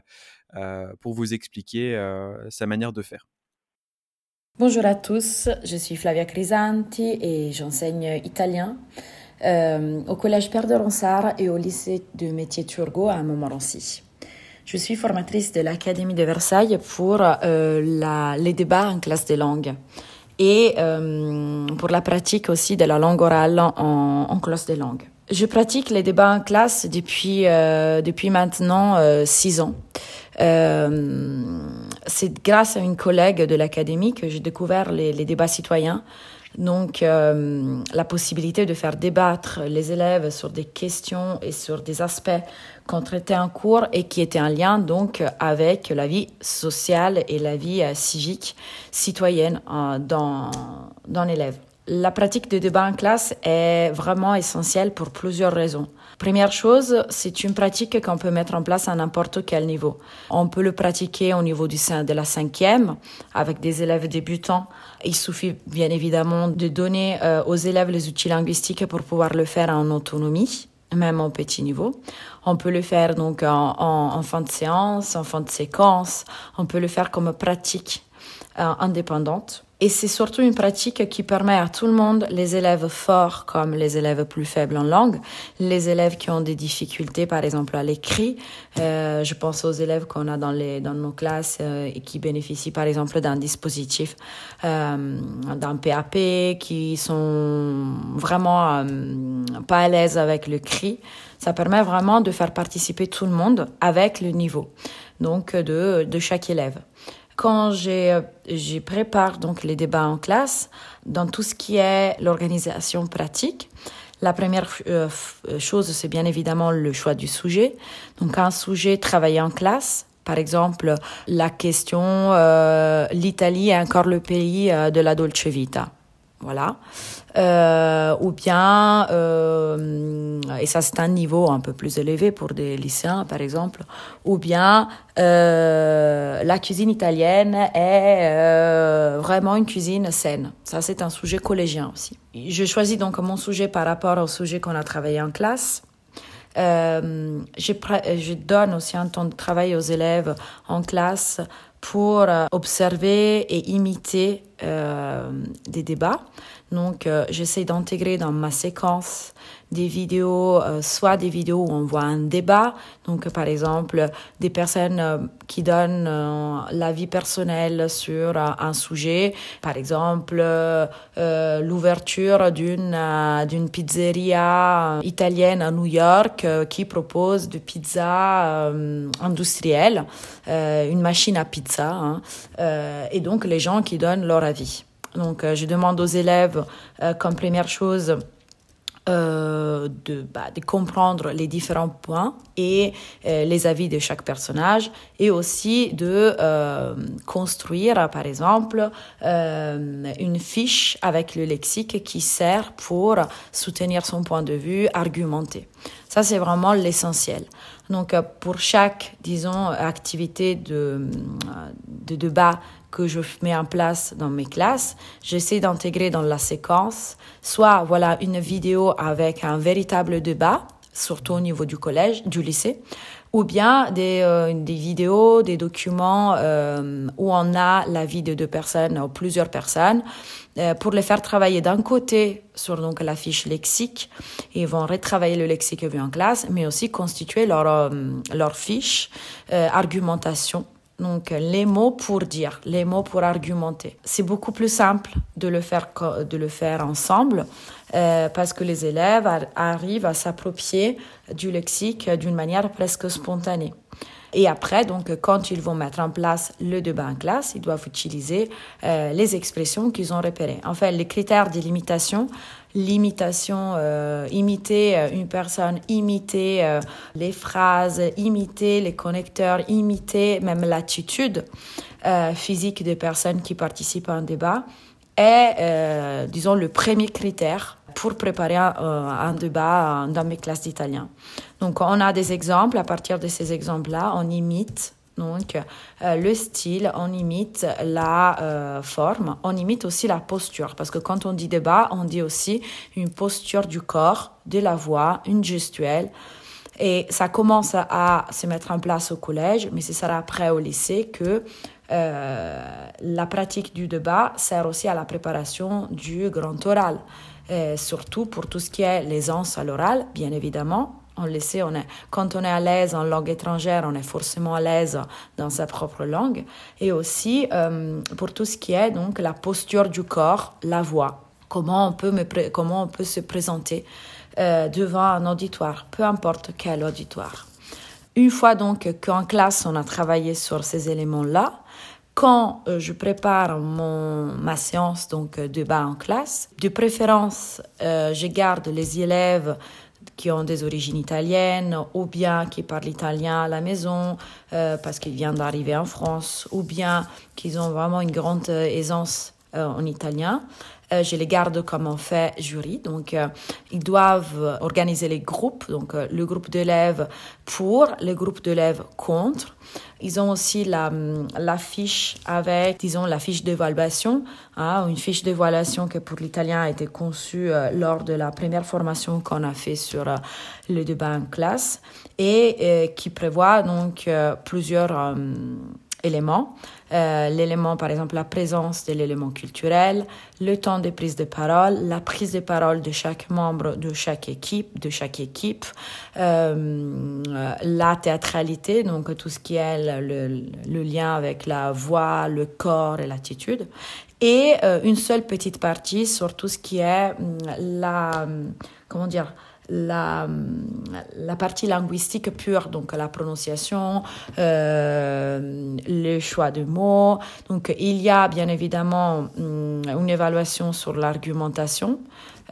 euh, pour vous expliquer euh, sa manière de faire. Bonjour à tous, je suis Flavia Crisanti et j'enseigne italien au collège Père de Ronsard et au lycée de métier Turgot à Montmorency. Je suis formatrice de l'Académie de Versailles pour les débats en classe des langues et pour la pratique aussi de la langue orale en, classe des langues. Je pratique les débats en classe depuis, euh, depuis maintenant euh, six ans. Euh, c'est grâce à une collègue de l'académie que j'ai découvert les, débats citoyens. Donc, euh, la possibilité de faire débattre les élèves sur des questions et sur des aspects qu'on traitait en cours et qui étaient en lien donc avec la vie sociale et la vie euh, civique citoyenne dans, dans l'élève. La pratique de débat en classe est vraiment essentielle pour plusieurs raisons. Première chose, c'est une pratique qu'on peut mettre en place à n'importe quel niveau. On peut le pratiquer au niveau du sein de la cinquième avec des élèves débutants. Il suffit bien évidemment de donner euh, aux élèves les outils linguistiques pour pouvoir le faire en autonomie même au petit niveau. On peut le faire donc en, en, en fin de séance, en fin de séquence. On peut le faire comme pratique euh, indépendante. Et c'est surtout une pratique qui permet à tout le monde, les élèves forts comme les élèves plus faibles en langue, les élèves qui ont des difficultés, par exemple à l'écrit. Euh, je pense aux élèves qu'on a dans, les, dans nos classes euh, et qui bénéficient, par exemple, d'un dispositif, euh, d'un PAP, qui sont vraiment euh, pas à l'aise avec le cri. Ça permet vraiment de faire participer tout le monde avec le niveau, donc de, de chaque élève. Quand j'ai, je prépare donc les débats en classe, dans tout ce qui est l'organisation pratique, la première euh, chose, c'est bien évidemment le choix du sujet. Donc un sujet travaillé en classe, par exemple la question euh, l'Italie est encore le pays euh, de la dolce vita. Voilà. Euh, ou bien, euh, et ça c'est un niveau un peu plus élevé pour des lycéens par exemple, ou bien euh, la cuisine italienne est euh, vraiment une cuisine saine. Ça c'est un sujet collégien aussi. Je choisis donc mon sujet par rapport au sujet qu'on a travaillé en classe. Euh, je, je donne aussi un temps de travail aux élèves en classe pour euh, observer et imiter euh, des débats. Donc, euh, j'essaie d'intégrer dans ma séquence des vidéos, euh, soit des vidéos où on voit un débat, donc par exemple des personnes euh, qui donnent l'avis personnel sur un sujet, par exemple l'ouverture d'une d'une pizzeria italienne à New York qui propose de pizza industrielle, une machine à pizza, hein, et donc les gens qui donnent leur avis. Donc je demande aux élèves comme première chose euh, de, bah, de comprendre les différents points et euh, les avis de chaque personnage et aussi de euh, construire, par exemple, euh, une fiche avec le lexique qui sert pour soutenir son point de vue, argumenter. Ça, c'est vraiment l'essentiel. Donc, euh, pour chaque, disons, activité de, de débat que je mets en place dans mes classes, j'essaie d'intégrer dans la séquence soit voilà une vidéo avec un véritable débat, surtout au niveau du collège, du lycée, ou bien des, euh, des vidéos, des documents euh, où on a l'avis de deux personnes ou plusieurs personnes euh, pour les faire travailler d'un côté sur donc la fiche lexique, ils vont retravailler le lexique vu en classe, mais aussi constituer leur, euh, leur fiche euh, argumentation donc les mots pour dire, les mots pour argumenter. C'est beaucoup plus simple de le faire de le faire ensemble parce que les élèves arrivent à s'approprier du lexique d'une manière presque spontanée. Et après, donc, quand ils vont mettre en place le débat en classe, ils doivent utiliser euh, les expressions qu'ils ont repérées. En fait, les critères de limitation, euh, imiter euh, une personne, imiter euh, les phrases, imiter les connecteurs, imiter même l'attitude euh, physique des personnes qui participent à un débat est, euh, disons, le premier critère pour préparer un, un débat dans mes classes d'italien. Donc, on a des exemples. À partir de ces exemples-là, on imite donc euh, le style, on imite la euh, forme, on imite aussi la posture. Parce que quand on dit débat, on dit aussi une posture du corps, de la voix, une gestuelle. Et ça commence à se mettre en place au collège, mais ce sera après au lycée que euh, la pratique du débat sert aussi à la préparation du grand oral. Et surtout pour tout ce qui est l'aisance à l'oral, bien évidemment, on le sait, on est, quand on est à l'aise en langue étrangère, on est forcément à l'aise dans sa propre langue. Et aussi euh, pour tout ce qui est donc la posture du corps, la voix. Comment on peut, me comment on peut se présenter euh, devant un auditoire, peu importe quel auditoire. Une fois donc qu'en classe on a travaillé sur ces éléments-là, quand euh, je prépare mon, ma séance donc débat en classe, de préférence, euh, je garde les élèves qui ont des origines italiennes ou bien qui parlent italien à la maison euh, parce qu'ils viennent d'arriver en France ou bien qu'ils ont vraiment une grande aisance euh, en italien. Euh, je les garde comme en fait jury. Donc, euh, ils doivent organiser les groupes. Donc, euh, le groupe d'élèves pour, le groupe d'élèves contre. Ils ont aussi la, fiche avec, disons, la fiche d'évaluation. Hein, une fiche d'évaluation que pour l'italien a été conçue euh, lors de la première formation qu'on a fait sur euh, le débat en classe et euh, qui prévoit donc plusieurs éléments. Euh, l'élément, par exemple, la présence de l'élément culturel, le temps de prise de parole, la prise de parole de chaque membre de chaque équipe, de chaque équipe, euh, la théâtralité, donc tout ce qui est le, lien avec la voix, le corps et l'attitude, et euh, une seule petite partie sur tout ce qui est la, comment dire, la, la partie linguistique pure, donc la prononciation, euh, le choix de mots. Donc il y a bien évidemment une évaluation sur l'argumentation,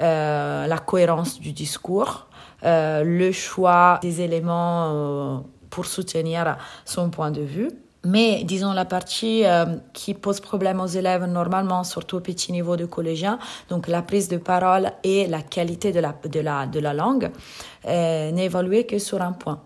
euh, la cohérence du discours, euh, le choix des éléments euh, pour soutenir son point de vue. Mais disons la partie euh, qui pose problème aux élèves normalement, surtout au petit niveau de collégien, donc la prise de parole et la qualité de la, de la, de la langue, euh, n'est évaluée que sur un point.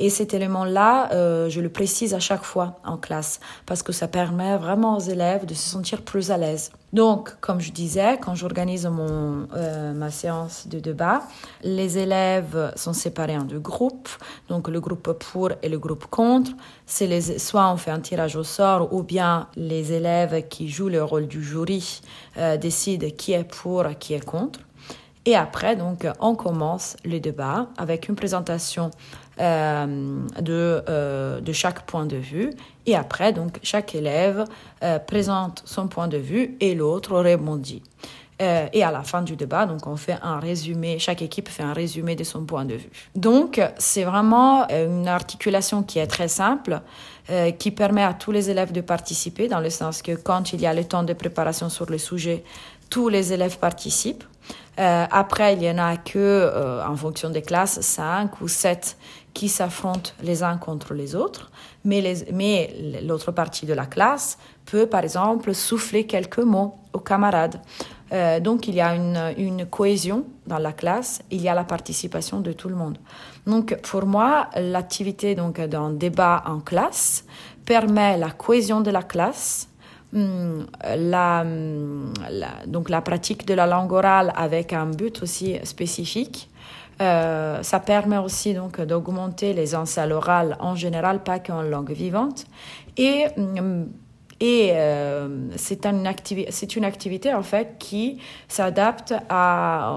Et cet élément-là, euh, je le précise à chaque fois en classe parce que ça permet vraiment aux élèves de se sentir plus à l'aise. Donc, comme je disais, quand j'organise mon euh, ma séance de débat, les élèves sont séparés en deux groupes. Donc, le groupe pour et le groupe contre. C'est les soit on fait un tirage au sort ou bien les élèves qui jouent le rôle du jury euh, décident qui est pour, qui est contre. Et après, donc, on commence le débat avec une présentation euh, de, euh, de chaque point de vue. Et après, donc, chaque élève euh, présente son point de vue et l'autre rebondit. Et à la fin du débat, donc on fait un résumé, chaque équipe fait un résumé de son point de vue. Donc c'est vraiment une articulation qui est très simple, qui permet à tous les élèves de participer, dans le sens que quand il y a le temps de préparation sur le sujet, tous les élèves participent. Après, il y en a que, en fonction des classes, cinq ou sept qui s'affrontent les uns contre les autres. Mais, l'autre partie de la classe peut, par exemple, souffler quelques mots aux camarades. Euh, donc, il y a une, cohésion dans la classe, il y a la participation de tout le monde. Donc, pour moi, l'activité donc d'un débat en classe permet la cohésion de la classe, hum, hum, donc la pratique de la langue orale avec un but aussi spécifique. Euh, ça permet aussi donc d'augmenter ansées à l'oral en général, pas qu'en langue vivante. Et et euh, c'est une, activité, en fait qui s'adapte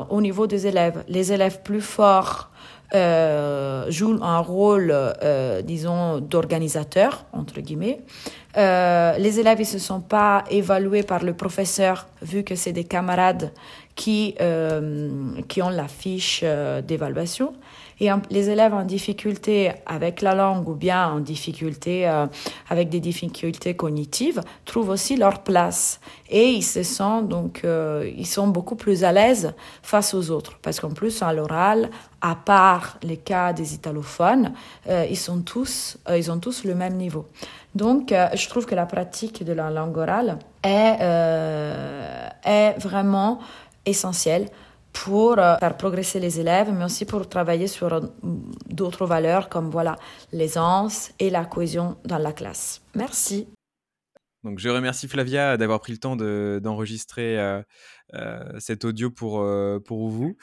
au niveau des élèves. Les élèves plus forts euh, jouent un rôle, euh, disons, d'organisateur, entre guillemets. Les élèves ne se sont pas évalués par le professeur, vu que c'est des camarades qui, euh, qui ont la fiche euh, d'évaluation. Et les élèves en difficulté avec la langue ou bien en difficulté euh, avec des difficultés cognitives trouvent aussi leur place. Et ils se sentent donc, ils sont beaucoup plus à l'aise face aux autres. Parce qu'en plus, à l'oral, à part les cas des italophones, ils sont tous, ils ont tous le même niveau. Donc, je trouve que la pratique de la langue orale est, est vraiment essentielle pour euh, faire progresser les élèves, mais aussi pour travailler sur euh, d'autres valeurs comme voilà l'aisance et la cohésion dans la classe. Merci. Donc je remercie Flavia d'avoir pris le temps d'enregistrer de, euh, cet audio pour, pour vous.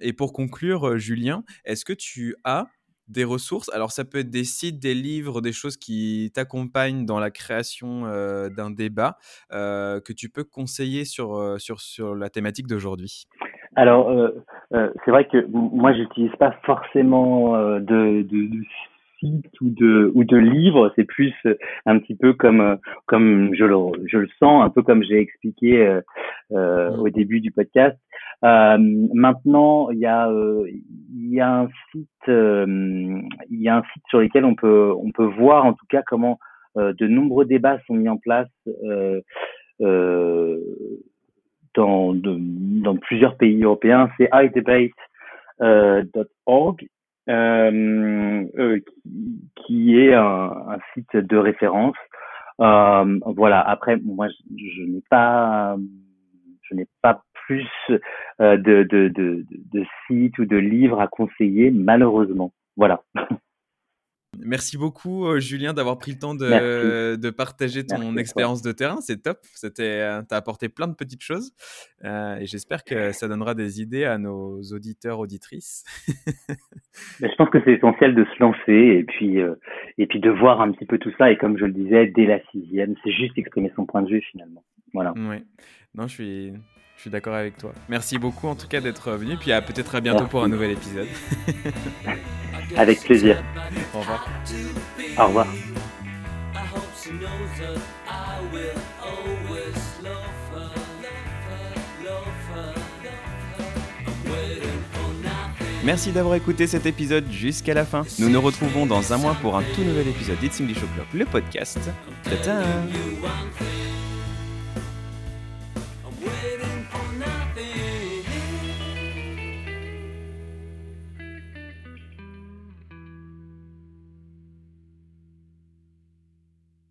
et pour conclure, Julien, est-ce que tu as des ressources. Alors ça peut être des sites, des livres, des choses qui t'accompagnent dans la création euh, d'un débat euh, que tu peux conseiller sur, sur, sur la thématique d'aujourd'hui? Alors c'est vrai que moi j'utilise pas forcément de, de, de ou de ou de livres, c'est plus un petit peu comme comme je le je le sens, un peu comme j'ai expliqué euh, euh, au début du podcast. Euh, maintenant, il y a il y a un site il y a un site sur lequel on peut on peut voir en tout cas comment de nombreux débats sont mis en place dans dans plusieurs pays européens. C'est idebate.org euh, euh, qui, est un, site de référence. Euh, voilà. Après, moi, je n'ai pas, je n'ai pas plus euh, de, de, de, de sites ou de livres à conseiller, malheureusement. Voilà. Merci beaucoup, euh, Julien, d'avoir pris le temps de, de partager ton expérience de terrain. C'est top. C'était, euh, t'as apporté plein de petites choses. Euh, et j'espère que ça donnera des idées à nos auditeurs, auditrices. Mais je pense que c'est essentiel de se lancer et puis, euh, et puis de voir un petit peu tout ça. Et comme je le disais, dès la sixième, c'est juste exprimer son point de vue finalement. Voilà. Oui. Non, je suis, je suis d'accord avec toi. Merci beaucoup en tout cas d'être venu. Puis à peut-être à bientôt Merci. pour un nouvel épisode. Avec plaisir. Au revoir. Au revoir. Merci d'avoir écouté cet épisode jusqu'à la fin. Nous nous retrouvons dans un mois pour un tout nouvel épisode d'It's English O'Clock, le podcast. Ta-ta